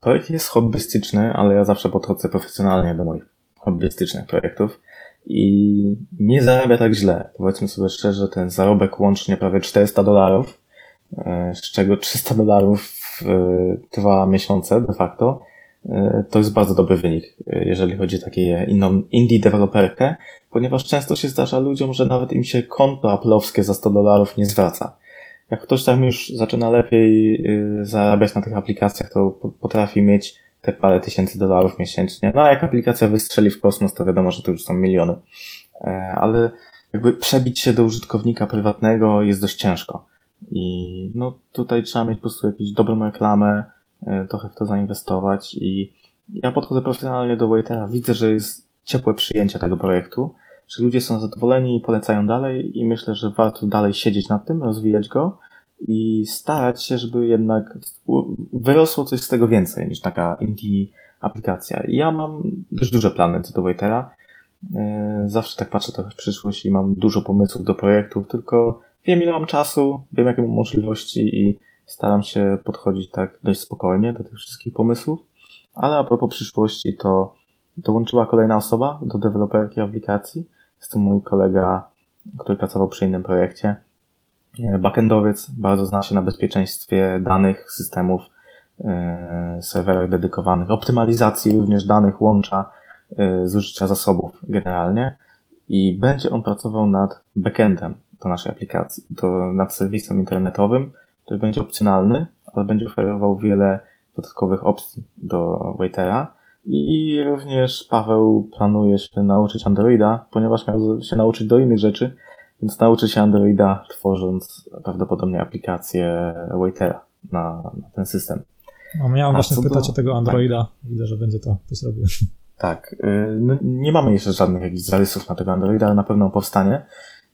Projekt jest hobbystyczny, ale ja zawsze podchodzę profesjonalnie do moich hobbystycznych projektów i nie zarabia tak źle. Powiedzmy sobie szczerze, ten zarobek łącznie prawie 400 dolarów, e, z czego 300 dolarów w dwa miesiące de facto, e, to jest bardzo dobry wynik, e, jeżeli chodzi o takie inną indie deweloperkę, ponieważ często się zdarza ludziom, że nawet im się konto aplowskie za 100 dolarów nie zwraca. Jak ktoś tam już zaczyna lepiej zarabiać na tych aplikacjach, to potrafi mieć te parę tysięcy dolarów miesięcznie. No a jak aplikacja wystrzeli w kosmos, to wiadomo, że to już są miliony. E, ale jakby przebić się do użytkownika prywatnego jest dość ciężko. I no tutaj trzeba mieć po prostu jakąś dobrą reklamę, e, trochę w to zainwestować i ja podchodzę profesjonalnie do Waitera, widzę, że jest ciepłe przyjęcie tego projektu, że ludzie są zadowoleni i polecają dalej i myślę, że warto dalej siedzieć nad tym, rozwijać go, i starać się, żeby jednak wyrosło coś z tego więcej niż taka indie aplikacja. I ja mam dość duże plany co do Waitera. E, zawsze tak patrzę trochę w przyszłość i mam dużo pomysłów do projektów, tylko wiem ile mam czasu, wiem jakie mam możliwości i staram się podchodzić tak dość spokojnie do tych wszystkich pomysłów. Ale a propos przyszłości, to dołączyła kolejna osoba do deweloperki aplikacji. Jest to mój kolega, który pracował przy innym projekcie backendowiec, bardzo zna się na bezpieczeństwie danych, systemów, e, serwerach dedykowanych, optymalizacji również danych, łącza, e, zużycia zasobów generalnie i będzie on pracował nad backendem do naszej aplikacji, to nad serwisem internetowym, który będzie opcjonalny, ale będzie oferował wiele dodatkowych opcji do Waitera I również Paweł planuje się nauczyć Androida, ponieważ miał się nauczyć do innych rzeczy, więc nauczy się Androida tworząc prawdopodobnie aplikację Waitera na, na ten system. No, miałem A właśnie pytać do... o tego Androida. Tak. Widzę, że będzie to ktoś robił. Tak. Y, no, nie mamy jeszcze żadnych jakichś zarysów na tego Androida, ale na pewno powstanie.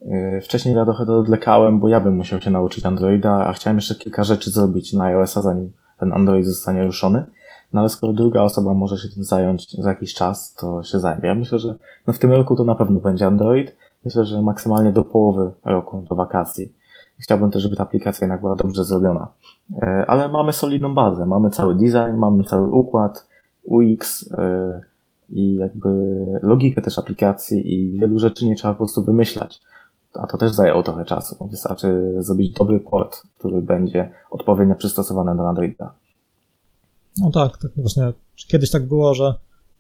Y, wcześniej ja trochę odlekałem, bo ja bym musiał się nauczyć Androida, a chciałem jeszcze kilka rzeczy zrobić na iOS-a, zanim ten Android zostanie ruszony. No ale skoro druga osoba może się tym zająć za jakiś czas, to się zajmie. Ja myślę, że no w tym roku to na pewno będzie Android. Myślę, że maksymalnie do połowy roku, do wakacji. Chciałbym też, żeby ta aplikacja jednak była dobrze zrobiona. E, ale mamy solidną bazę, mamy cały design, mamy cały układ, UX e, i jakby logikę też aplikacji i wielu rzeczy nie trzeba po prostu wymyślać. A to też zajęło trochę czasu. Wystarczy zrobić dobry port, który będzie odpowiednio przystosowany do Androida. No tak, tak właśnie. Kiedyś tak było, że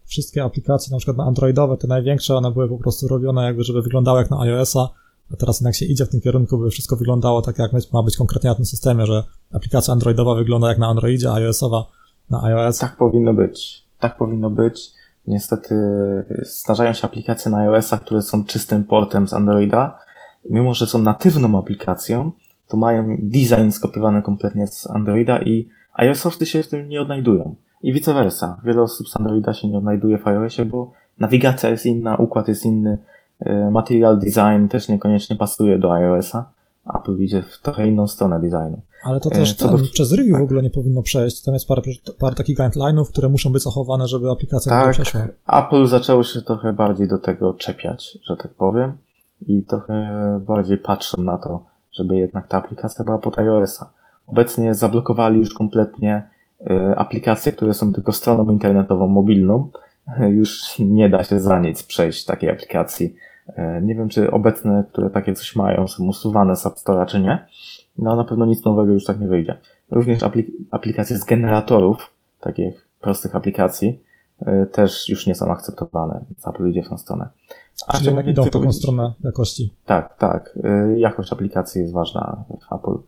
wszystkie aplikacje, na przykład na Androidowe, te największe, one były po prostu robione jakby, żeby wyglądały jak na iOS-a, a teraz jednak się idzie w tym kierunku, by wszystko wyglądało tak, jak ma być konkretnie na tym systemie, że aplikacja Androidowa wygląda jak na Androidzie, a iOS-owa na iOS. Tak powinno być. Tak powinno być. Niestety zdarzają się aplikacje na iOS-a, które są czystym portem z Androida. Mimo, że są natywną aplikacją, to mają design skopiowany kompletnie z Androida i iOS-owcy się w tym nie odnajdują. I vice versa. Wiele osób z Androida się nie odnajduje w iOSie, bo nawigacja jest inna, układ jest inny, e, material design też niekoniecznie pasuje do iOSa. Apple idzie w trochę inną stronę designu. Ale to też ten, do... przez review w ogóle nie powinno przejść. Tam jest parę, parę takich guidelinów, które muszą być zachowane, żeby aplikacja tak, przeszła. Apple zaczęło się trochę bardziej do tego czepiać, że tak powiem. I trochę bardziej patrzą na to, żeby jednak ta aplikacja była pod iOSa. Obecnie zablokowali już kompletnie y, aplikacje, które są tylko stroną internetową mobilną. Już nie da się za nic przejść takiej aplikacji. Y, nie wiem, czy obecne, które takie coś mają, są usuwane z App Store'a, czy nie. No, na pewno nic nowego już tak nie wyjdzie. Również aplik aplikacje z generatorów, takich prostych aplikacji, y, też już nie są akceptowane, Apple idzie w tą stronę. A Czyli idą w taką stronę jakości. Tak, tak. Jakość aplikacji jest ważna w Apple.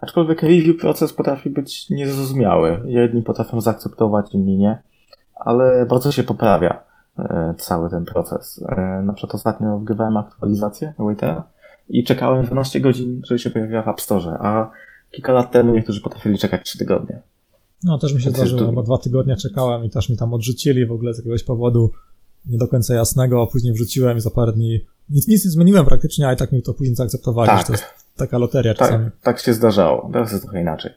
Aczkolwiek review proces potrafi być niezrozumiały. Jedni potrafią zaakceptować, inni nie, ale bardzo się poprawia e, cały ten proces. E, na przykład ostatnio wgrywałem aktualizację Waitera i czekałem 12 godzin, żeby się pojawiła w App Store, a kilka lat temu niektórzy potrafili czekać 3 tygodnie. No, też mi się zdarzyło, tu... bo dwa tygodnie czekałem i też mi tam odrzucili w ogóle z jakiegoś powodu nie do końca jasnego, a później wrzuciłem i za parę dni nic, nic nie zmieniłem praktycznie, a i tak mi to później zaakceptowali. Tak. To jest taka loteria tak, czasami. Tak się zdarzało, teraz jest trochę inaczej.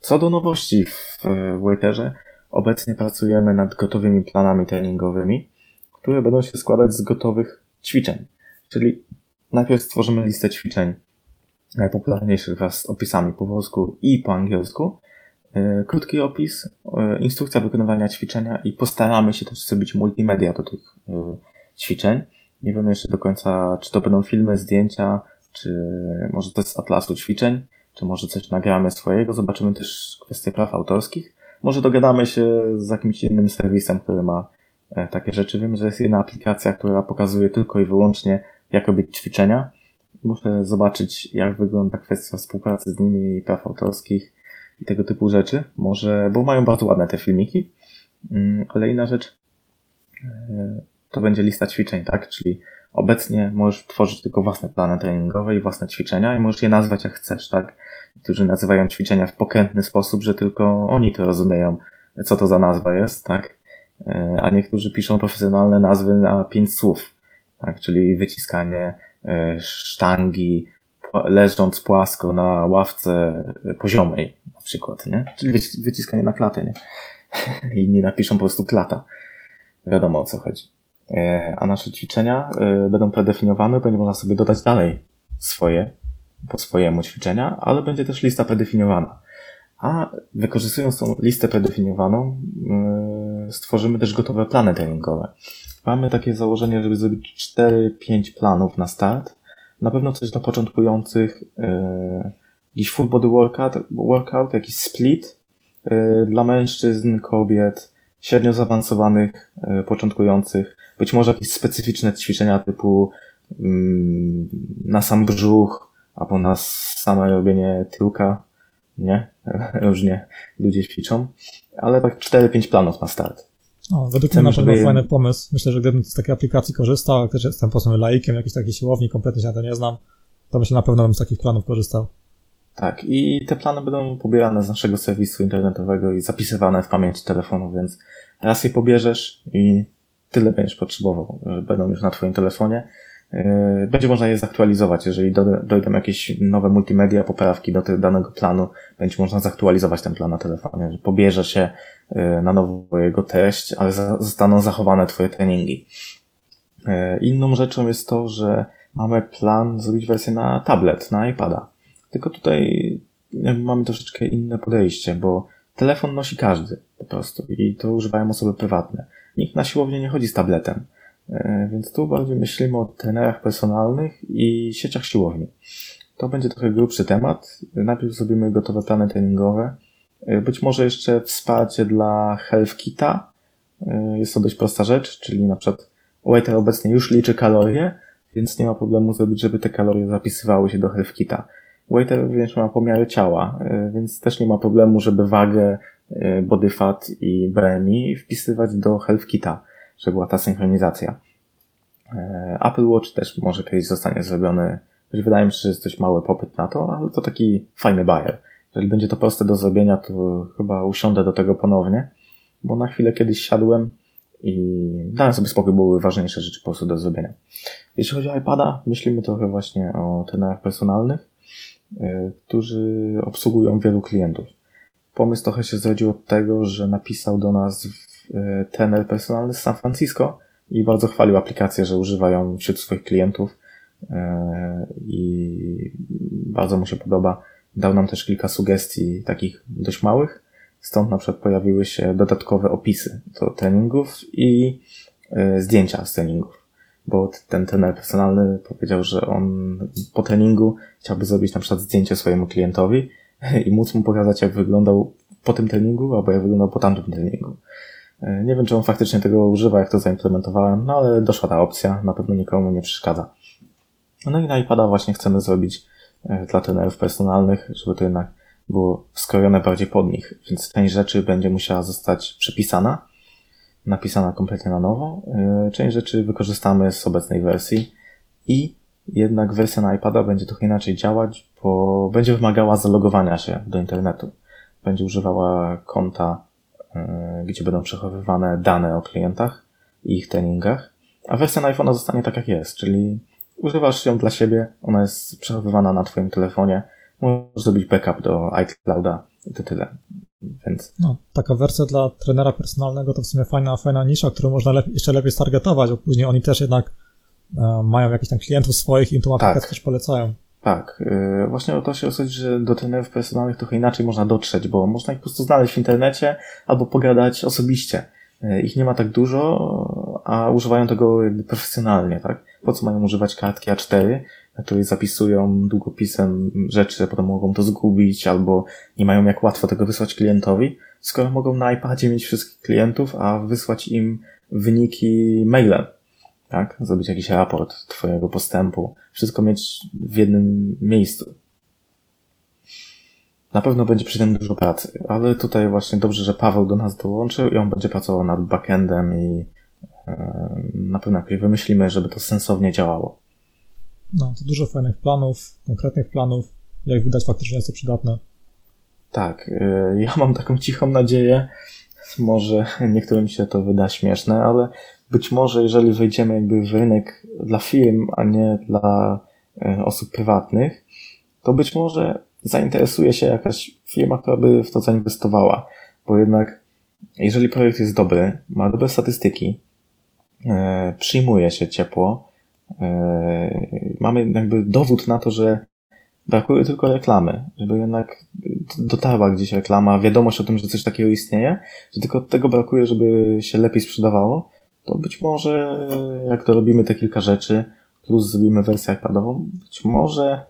Co do nowości w, Waiterze, obecnie pracujemy nad gotowymi planami treningowymi, które będą się składać z gotowych ćwiczeń. Czyli najpierw stworzymy listę ćwiczeń najpopularniejszych wraz z opisami po polsku i po angielsku, krótki opis, e, instrukcja wykonywania ćwiczenia i postaramy się też zrobić multimedia do tych e, ćwiczeń. Nie wiemy jeszcze do końca, czy to będą filmy, zdjęcia, czy może coś z atlasu ćwiczeń, czy może coś nagramy swojego, zobaczymy też kwestie praw autorskich. Może dogadamy się z jakimś innym serwisem, który ma e, takie rzeczy. Wiem, że jest jedna aplikacja, która pokazuje tylko i wyłącznie, jak robić ćwiczenia. Muszę zobaczyć, jak wygląda kwestia współpracy z nimi i praw autorskich i tego typu rzeczy. Może, bo mają bardzo ładne te filmiki. Mm, ale inna rzecz, e, to będzie lista ćwiczeń, tak? Czyli Obecnie możesz tworzyć tylko własne plany treningowe i własne ćwiczenia i możesz je nazwać jak chcesz, tak? Którzy nazywają ćwiczenia w pokrętny sposób, że tylko oni to rozumieją, co to za nazwa jest, tak? E, a niektórzy piszą profesjonalne nazwy na pięć słów, tak? Czyli wyciskanie e, sztangi, leżąc płasko na ławce poziomej, przykład, nie? Czyli wyciskanie na klatę, nie? Inni napiszą po prostu klata. Wiadomo o co chodzi. E, a nasze ćwiczenia e, będą predefiniowane, będzie można sobie dodać dalej swoje, po swojemu ćwiczenia, ale będzie też lista predefiniowana. A wykorzystując tą listę predefiniowaną, e, stworzymy też gotowe plany treningowe. Mamy takie założenie, żeby zrobić 4-5 planów na start. Na pewno coś dla początkujących, jakiś full body workout, workout jakiś split dla mężczyzn, kobiet, średnio zaawansowanych, początkujących, być może jakieś specyficzne ćwiczenia typu mm, na sam brzuch, albo na same robienie tyłka, nie? Różnie ludzie ćwiczą, ale tak 4-5 planów na start. No, według mnie na pewno żeby... fajny pomysł. Myślę, że gdybym z takiej aplikacji korzystał, też jestem po prostu laikiem, jakiś taki siłowni, kompletnie się na to nie znam, to myślę na pewno bym z takich planów korzystał. Tak, i te plany będą pobierane z naszego serwisu internetowego i zapisywane w pamięci telefonu, więc raz je pobierzesz i tyle będziesz potrzebował, że będą już na Twoim telefonie. Yy, będzie można je zaktualizować, jeżeli dojdą jakieś nowe multimedia, poprawki do danego planu, będzie można zaktualizować ten plan na telefonie, że pobierze się yy, na nowo jego treść, ale zostaną zachowane Twoje treningi. Yy, inną rzeczą jest to, że mamy plan zrobić wersję na tablet, na iPada. Tylko tutaj mamy troszeczkę inne podejście, bo telefon nosi każdy po prostu i to używają osoby prywatne. Nikt na siłownię nie chodzi z tabletem. E, więc tu bardziej myślimy o trenerach personalnych i sieciach siłowni. To będzie trochę grubszy temat. Najpierw zrobimy gotowe plany treningowe. E, być może jeszcze wsparcie dla Health Kita. E, jest to dość prosta rzecz, czyli na przykład Waiter obecnie już liczy kalorie, więc nie ma problemu zrobić, żeby te kalorie zapisywały się do Health Kita. Waiter również ma pomiary ciała, więc też nie ma problemu, żeby wagę, body fat i BMI wpisywać do Health Kita że była ta synchronizacja. E, Apple Watch też może kiedyś zostanie zrobiony, wydaje mi się, że jest dość mały popyt na to, ale to taki fajny buyer. Jeżeli będzie to proste do zrobienia, to chyba usiądę do tego ponownie, bo na chwilę kiedyś siadłem i dałem sobie spokój, były ważniejsze rzeczy po prostu do zrobienia. Jeśli chodzi o iPada, myślimy trochę właśnie o trenerach personalnych, e, którzy obsługują wielu klientów. Pomysł trochę się zrodził od tego, że napisał do nas E, trener personalny z San Francisco i bardzo chwalił aplikację, że używają wśród swoich klientów e, i bardzo mu się podoba. Dał nam też kilka sugestii takich dość małych, stąd na przykład pojawiły się dodatkowe opisy do treningów i zdjęcia z treningów, bo ten trener personalny powiedział, że on po treningu chciałby zrobić na przykład zdjęcie swojemu klientowi i móc mu pokazać, jak wyglądał po tym treningu, albo jak wyglądał po tamtym treningu. E, nie wiem, czy on faktycznie tego używa, jak to zaimplementowałem, no ale doszła ta opcja, na pewno nikomu nie przeszkadza. No i na iPada właśnie chcemy zrobić e, dla trenerów personalnych, żeby to jednak było skrojone bardziej pod nich, więc część rzeczy będzie musiała zostać przepisana, napisana kompletnie na nowo. E, część rzeczy wykorzystamy z obecnej wersji i jednak wersja na iPada będzie trochę inaczej działać, bo będzie wymagała zalogowania się do internetu. Będzie używała konta E, gdzie będą przechowywane dane o klientach i ich treningach, a wersja na iPhone zostanie tak jak jest, czyli używasz ją dla siebie, ona jest przechowywana na Twoim telefonie, możesz zrobić backup do iClouda i to tyle. Więc... No, taka wersja dla trenera personalnego to w sumie fajna, fajna nisza, którą można lepiej, jeszcze lepiej stargetować, bo później oni też jednak e, mają jakichś tam klientów swoich i tu tak. też polecają. Tak, yy, właśnie o to się osądzi, że do trenerów personalnych trochę inaczej można dotrzeć, bo można ich po prostu znaleźć w internecie albo pogadać osobiście. Yy, ich nie ma tak dużo, a używają tego jakby profesjonalnie, tak? Po co mają używać kartki A4, na której zapisują długopisem rzeczy, potem mogą to zgubić, albo nie mają jak łatwo tego wysłać klientowi, skoro mogą na iPadzie mieć wszystkich klientów, a wysłać im wyniki mailem tak? Zrobić jakiś raport Twojego postępu. Wszystko mieć w jednym miejscu. Na pewno będzie przy tym dużo pracy, ale tutaj właśnie dobrze, że Paweł do nas dołączył i on będzie pracował nad backendem i na pewno jakoś wymyślimy, żeby to sensownie działało. No, to dużo fajnych planów, konkretnych planów. Jak widać, faktycznie jest to przydatne. Tak, e, ja mam taką cichą nadzieję, może niektórym się to wyda śmieszne, ale być może jeżeli wejdziemy jakby w rynek dla firm, a nie dla e, osób prywatnych, to być może zainteresuje się jakaś firma, która by w to zainwestowała. Bo jednak, jeżeli projekt jest dobry, ma dobre statystyki, przyjmuje się ciepło, e, mamy jakby dowód na to, że brakuje tylko reklamy, żeby jednak dotarła gdzieś reklama, wiadomość o tym, że coś takiego istnieje, że tylko tego brakuje, żeby się lepiej sprzedawało, to być może jak to robimy te kilka rzeczy, plus zrobimy wersję iPadową, być może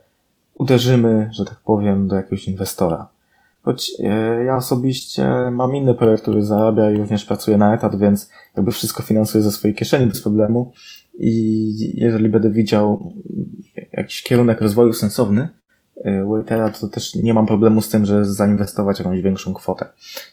uderzymy, że tak powiem, do jakiegoś inwestora. Choć e, ja osobiście mam inny projekt, który zarabia i również pracuję na etat, więc jakby wszystko finansuję ze swojej kieszeni bez problemu i jeżeli będę widział jakiś kierunek rozwoju sensowny, Waitera, to też nie mam problemu z tym, że zainwestować jakąś większą kwotę.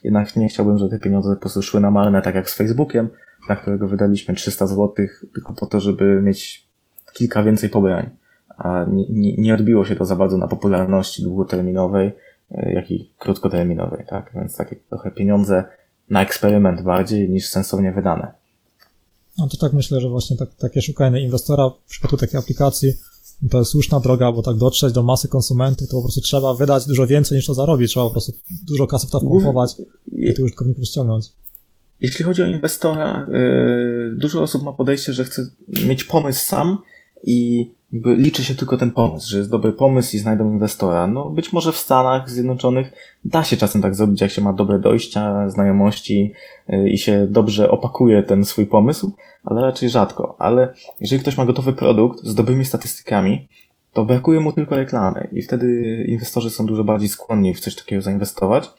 Jednak nie chciałbym, żeby te pieniądze po prostu szły na marne, tak jak z Facebookiem, na którego wydaliśmy 300 zł, tylko po to, żeby mieć kilka więcej pobrań. A nie, nie, nie odbiło się to za bardzo na popularności długoterminowej, jak i krótkoterminowej, tak? Więc takie trochę pieniądze na eksperyment bardziej niż sensownie wydane. No to tak myślę, że właśnie tak, takie szukanie inwestora w przypadku takiej aplikacji to jest słuszna droga, bo tak dotrzeć do masy konsumentów, to po prostu trzeba wydać dużo więcej niż to zarobić. Trzeba po prostu dużo kasy w to wpompować i tych użytkowników ściągnąć. Jeśli chodzi o inwestora, yy, dużo osób ma podejście, że chce mieć pomysł sam i liczy się tylko ten pomysł, że jest dobry pomysł i znajdą inwestora. No być może w Stanach Zjednoczonych da się czasem tak zrobić, jak się ma dobre dojścia, znajomości yy, i się dobrze opakuje ten swój pomysł, ale raczej rzadko. Ale jeżeli ktoś ma gotowy produkt z dobrymi statystykami, to brakuje mu tylko reklamy i wtedy inwestorzy są dużo bardziej skłonni w coś takiego zainwestować,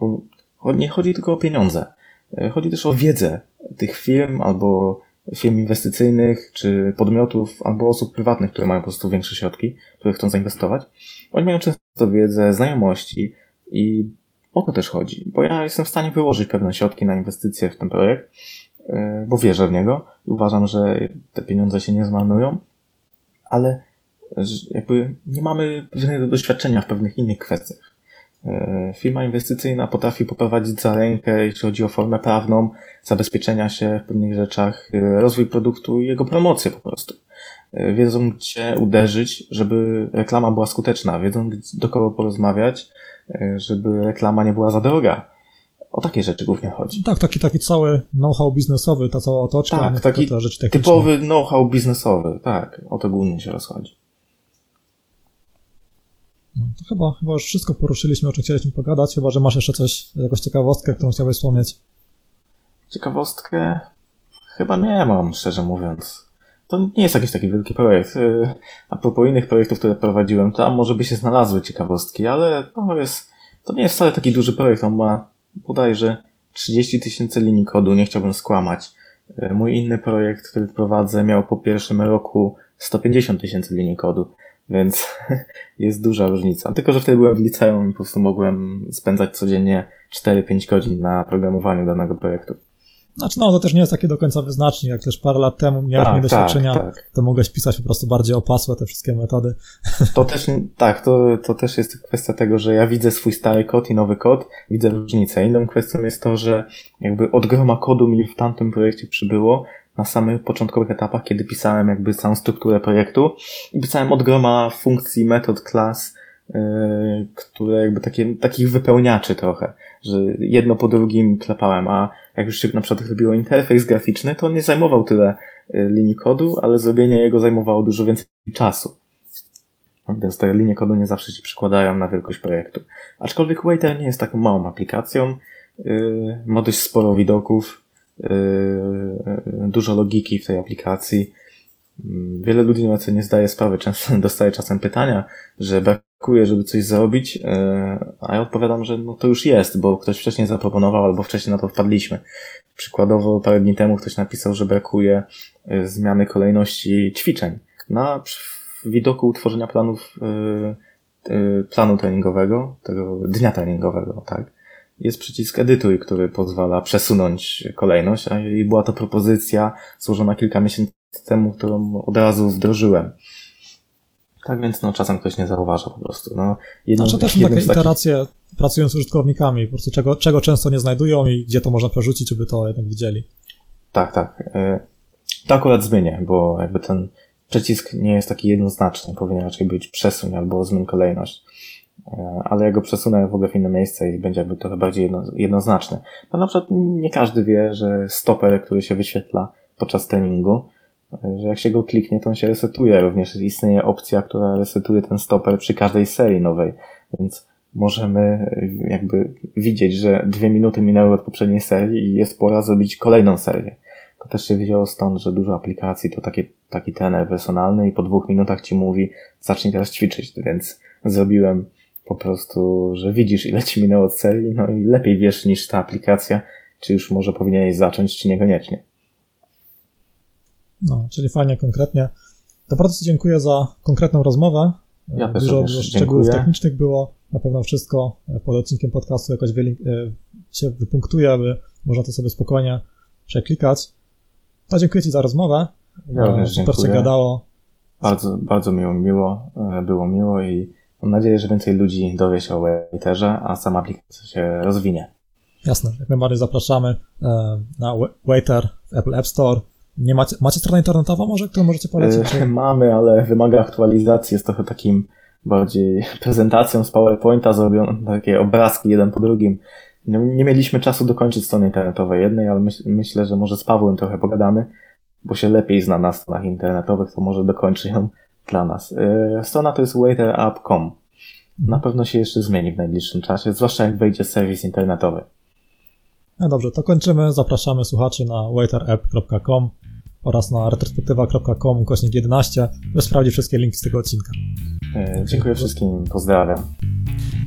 bo nie chodzi tylko o pieniądze. Yy, chodzi też o wiedzę tych firm albo firm inwestycyjnych, czy podmiotów, albo osób prywatnych, które mają po prostu większe środki, które chcą zainwestować. Oni mają często wiedzę, znajomości i o to też chodzi, bo ja jestem w stanie wyłożyć pewne środki na inwestycje w ten projekt, e, bo wierzę w niego i uważam, że te pieniądze się nie zmarnują, ale jakby nie mamy pewnego doświadczenia w pewnych innych kwestiach. E, firma inwestycyjna potrafi poprowadzić za rękę, jeśli chodzi o formę prawną, zabezpieczenia się w pewnych rzeczach, e, rozwój produktu i jego promocję po prostu. E, wiedzą, gdzie uderzyć, żeby reklama była skuteczna, wiedzą, do kogo porozmawiać, żeby reklama nie była za droga. O takie rzeczy głównie chodzi. Tak, taki, taki cały know-how biznesowy, ta cała otoczka. Tak, taki typowy know-how biznesowy, tak, o to głównie się rozchodzi. No, to chyba, chyba już wszystko poruszyliśmy, o czym chcieliśmy pogadać, chyba, że masz jeszcze coś, jakąś ciekawostkę, którą chciałbyś wspomnieć. Ciekawostkę? Chyba nie mam, szczerze mówiąc. To nie jest jakiś taki wielki projekt. Y, a propos innych projektów, które prowadziłem, tam może by się znalazły ciekawostki, ale to jest, to nie jest wcale taki duży projekt. On ma bodajże 30 tysięcy linii kodu, nie chciałbym skłamać. Y, mój inny projekt, który prowadzę, miał po pierwszym roku 150 tysięcy linii kodu. Więc jest duża różnica. Tylko, że wtedy byłem w liceum i po prostu mogłem spędzać codziennie 4-5 godzin na programowaniu danego projektu. Znaczy, no, to też nie jest takie do końca wyznacznie, jak też parę lat temu miałeś tak, doświadczenia, tak, tak. to mogłeś pisać po prostu bardziej opasłe te wszystkie metody. To też, tak, to, to też jest kwestia tego, że ja widzę swój stary kod i nowy kod, widzę różnicę. Inną kwestią jest to, że jakby od groma kodu mi w tamtym projekcie przybyło, na samych początkowych etapach, kiedy pisałem jakby całą strukturę projektu i pisałem od groma funkcji, metod, klas, yy, które jakby takie, takich wypełniaczy trochę, że jedno po drugim klepałem, a jak już się na przykład robiło interfejs graficzny, to on nie zajmował tyle yy, linii kodu, ale zrobienie jego zajmowało dużo więcej czasu. Więc te linie kodu nie zawsze się przykładają na wielkość projektu. Aczkolwiek Waiter nie jest taką małą aplikacją, yy, ma dość sporo widoków, dużo logiki w tej aplikacji. Mm, wiele ludzi na co nie zdaje sprawy, często dostaje czasem pytania, że brakuje, żeby coś zrobić, yy, a ja odpowiadam, że no to już jest, bo ktoś wcześniej zaproponował albo wcześniej na to wpadliśmy. Przykładowo parę dni temu ktoś napisał, że brakuje yy, zmiany kolejności ćwiczeń na widoku utworzenia planów, planu treningowego, tego dnia treningowego, tak? Jest przycisk edytuj, który pozwala przesunąć kolejność, a i była to propozycja złożona kilka miesięcy temu, którą od razu wdrożyłem. Tak więc no czasem ktoś nie zauważa po prostu. No, jedno, znaczy też takie iteracje pracując z użytkownikami, po prostu czego, czego często nie znajdują i gdzie to można przerzucić, żeby to jednak widzieli. Tak, tak. E, to akurat zmienię, bo jakby ten przycisk nie jest taki jednoznaczny, powinien raczej być przesuń albo zmień kolejność. E, ale ja go przesunę w ogóle w inne miejsce i będzie jakby trochę bardziej jedno, jednoznaczny. No na przykład nie każdy wie, że stoper, który się wyświetla podczas treningu, e, że jak się go kliknie, to on się resetuje. Również istnieje opcja, która resetuje ten stoper przy każdej serii nowej, więc możemy e, jakby widzieć, że dwie minuty minęły od poprzedniej serii i jest pora zrobić kolejną serię. To też się wzięło stąd, że dużo aplikacji to taki, taki trener personalny i po dwóch minutach ci mówi, zacznij teraz ćwiczyć, więc zrobiłem po prostu, że widzisz ile ci minęło od serii, no i lepiej wiesz niż ta aplikacja, czy już może powinieneś zacząć, czy niekoniecznie. No, czyli fajnie, konkretnie. To bardzo dziękuję za konkretną rozmowę. Ja też dużo, dużo szczegółów dziękuję. technicznych było. Na pewno wszystko pod odcinkiem podcastu jakoś e, się wypunktuje, aby można to sobie spokojnie przeklikać. To dziękuję Ci za rozmowę. Ja również Super dziękuję. gadało. Bardzo, bardzo miło, miło, e, było miło i mam nadzieję, że więcej ludzi dowie się o Waiterze, a sama aplikacja się rozwinie. Jasne, jak najbardziej zapraszamy e, na Wa- Waiter w Apple App Store. Nie macie, macie stronę internetową może, którą możecie polecić? E, Czy... Mamy, ale wymaga aktualizacji, jest trochę takim bardziej prezentacją z PowerPointa zrobione takie obrazki jeden po drugim. Nie, nie mieliśmy czasu dokończyć strony internetowej jednej, ale myśl, myślę, że może z Pawłem trochę pogadamy, bo się lepiej zna na stronach internetowych, to może dokończy ją dla nas. E, Strona to jest waiterapp.com. Na pewno się jeszcze zmieni w najbliższym czasie, zwłaszcza jak wejdzie serwis internetowy. No dobrze, to kończymy. Zapraszamy słuchaczy na waiterapp.com oraz na retrospektywa.com kośnik 11, by sprawdzić wszystkie linki z tego odcinka. E, Dziękuję wszystkim, pozdrawiam.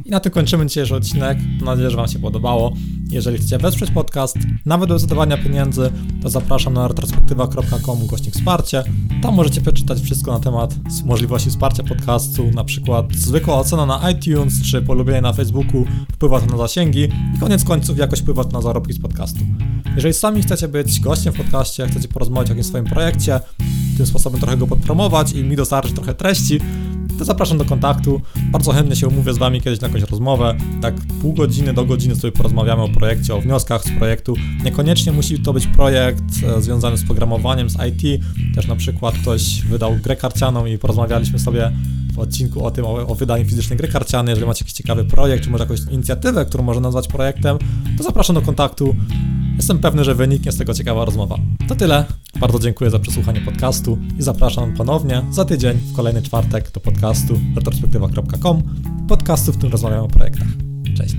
I na tym kończymy dzisiejszy odcinek. Mam nadzieję, że Wam się podobało. Jeżeli chcecie wesprzeć podcast, nawet bez wydawania pieniędzy, to zapraszam na retrospektywa.com ukośnik wsparcie. Tam możecie przeczytać wszystko na temat możliwości wsparcia podcastu, na przykład zwykła ocena na iTunes czy polubienie na Facebooku wpływa to na zasięgi i koniec końców jakoś wpływa to na zarobki z podcastu. Jeżeli sami chcecie być gościem w podcaście, chcecie porozmawiać o jakimś swoim projekcie, tym sposobem trochę go podpromować i mi dostarczyć trochę treści, to zapraszam do kontaktu. Bardzo chętnie się umówię z Wami kiedyś na jakąś rozmowę. Tak pół godziny do godziny sobie porozmawiamy o projekcie, o wnioskach z projektu. Niekoniecznie musi to być projekt e, związany z programowaniem, z IT. Też na przykład ktoś wydał grę karcianą i porozmawialiśmy sobie w odcinku o tym, o, o wydaniu fizycznej gry karcianej. Jeżeli macie jakiś ciekawy projekt, czy może jakąś inicjatywę, którą można nazwać projektem, to zapraszam do kontaktu. Jestem pewny, że wyniknie z tego ciekawa rozmowa. To tyle. Bardzo dziękuję za przesłuchanie podcastu i zapraszam ponownie za tydzień, w kolejny czwartek do podcastu retrospektywa.com, podcastu, w którym rozmawiamy o projektach. Cześć.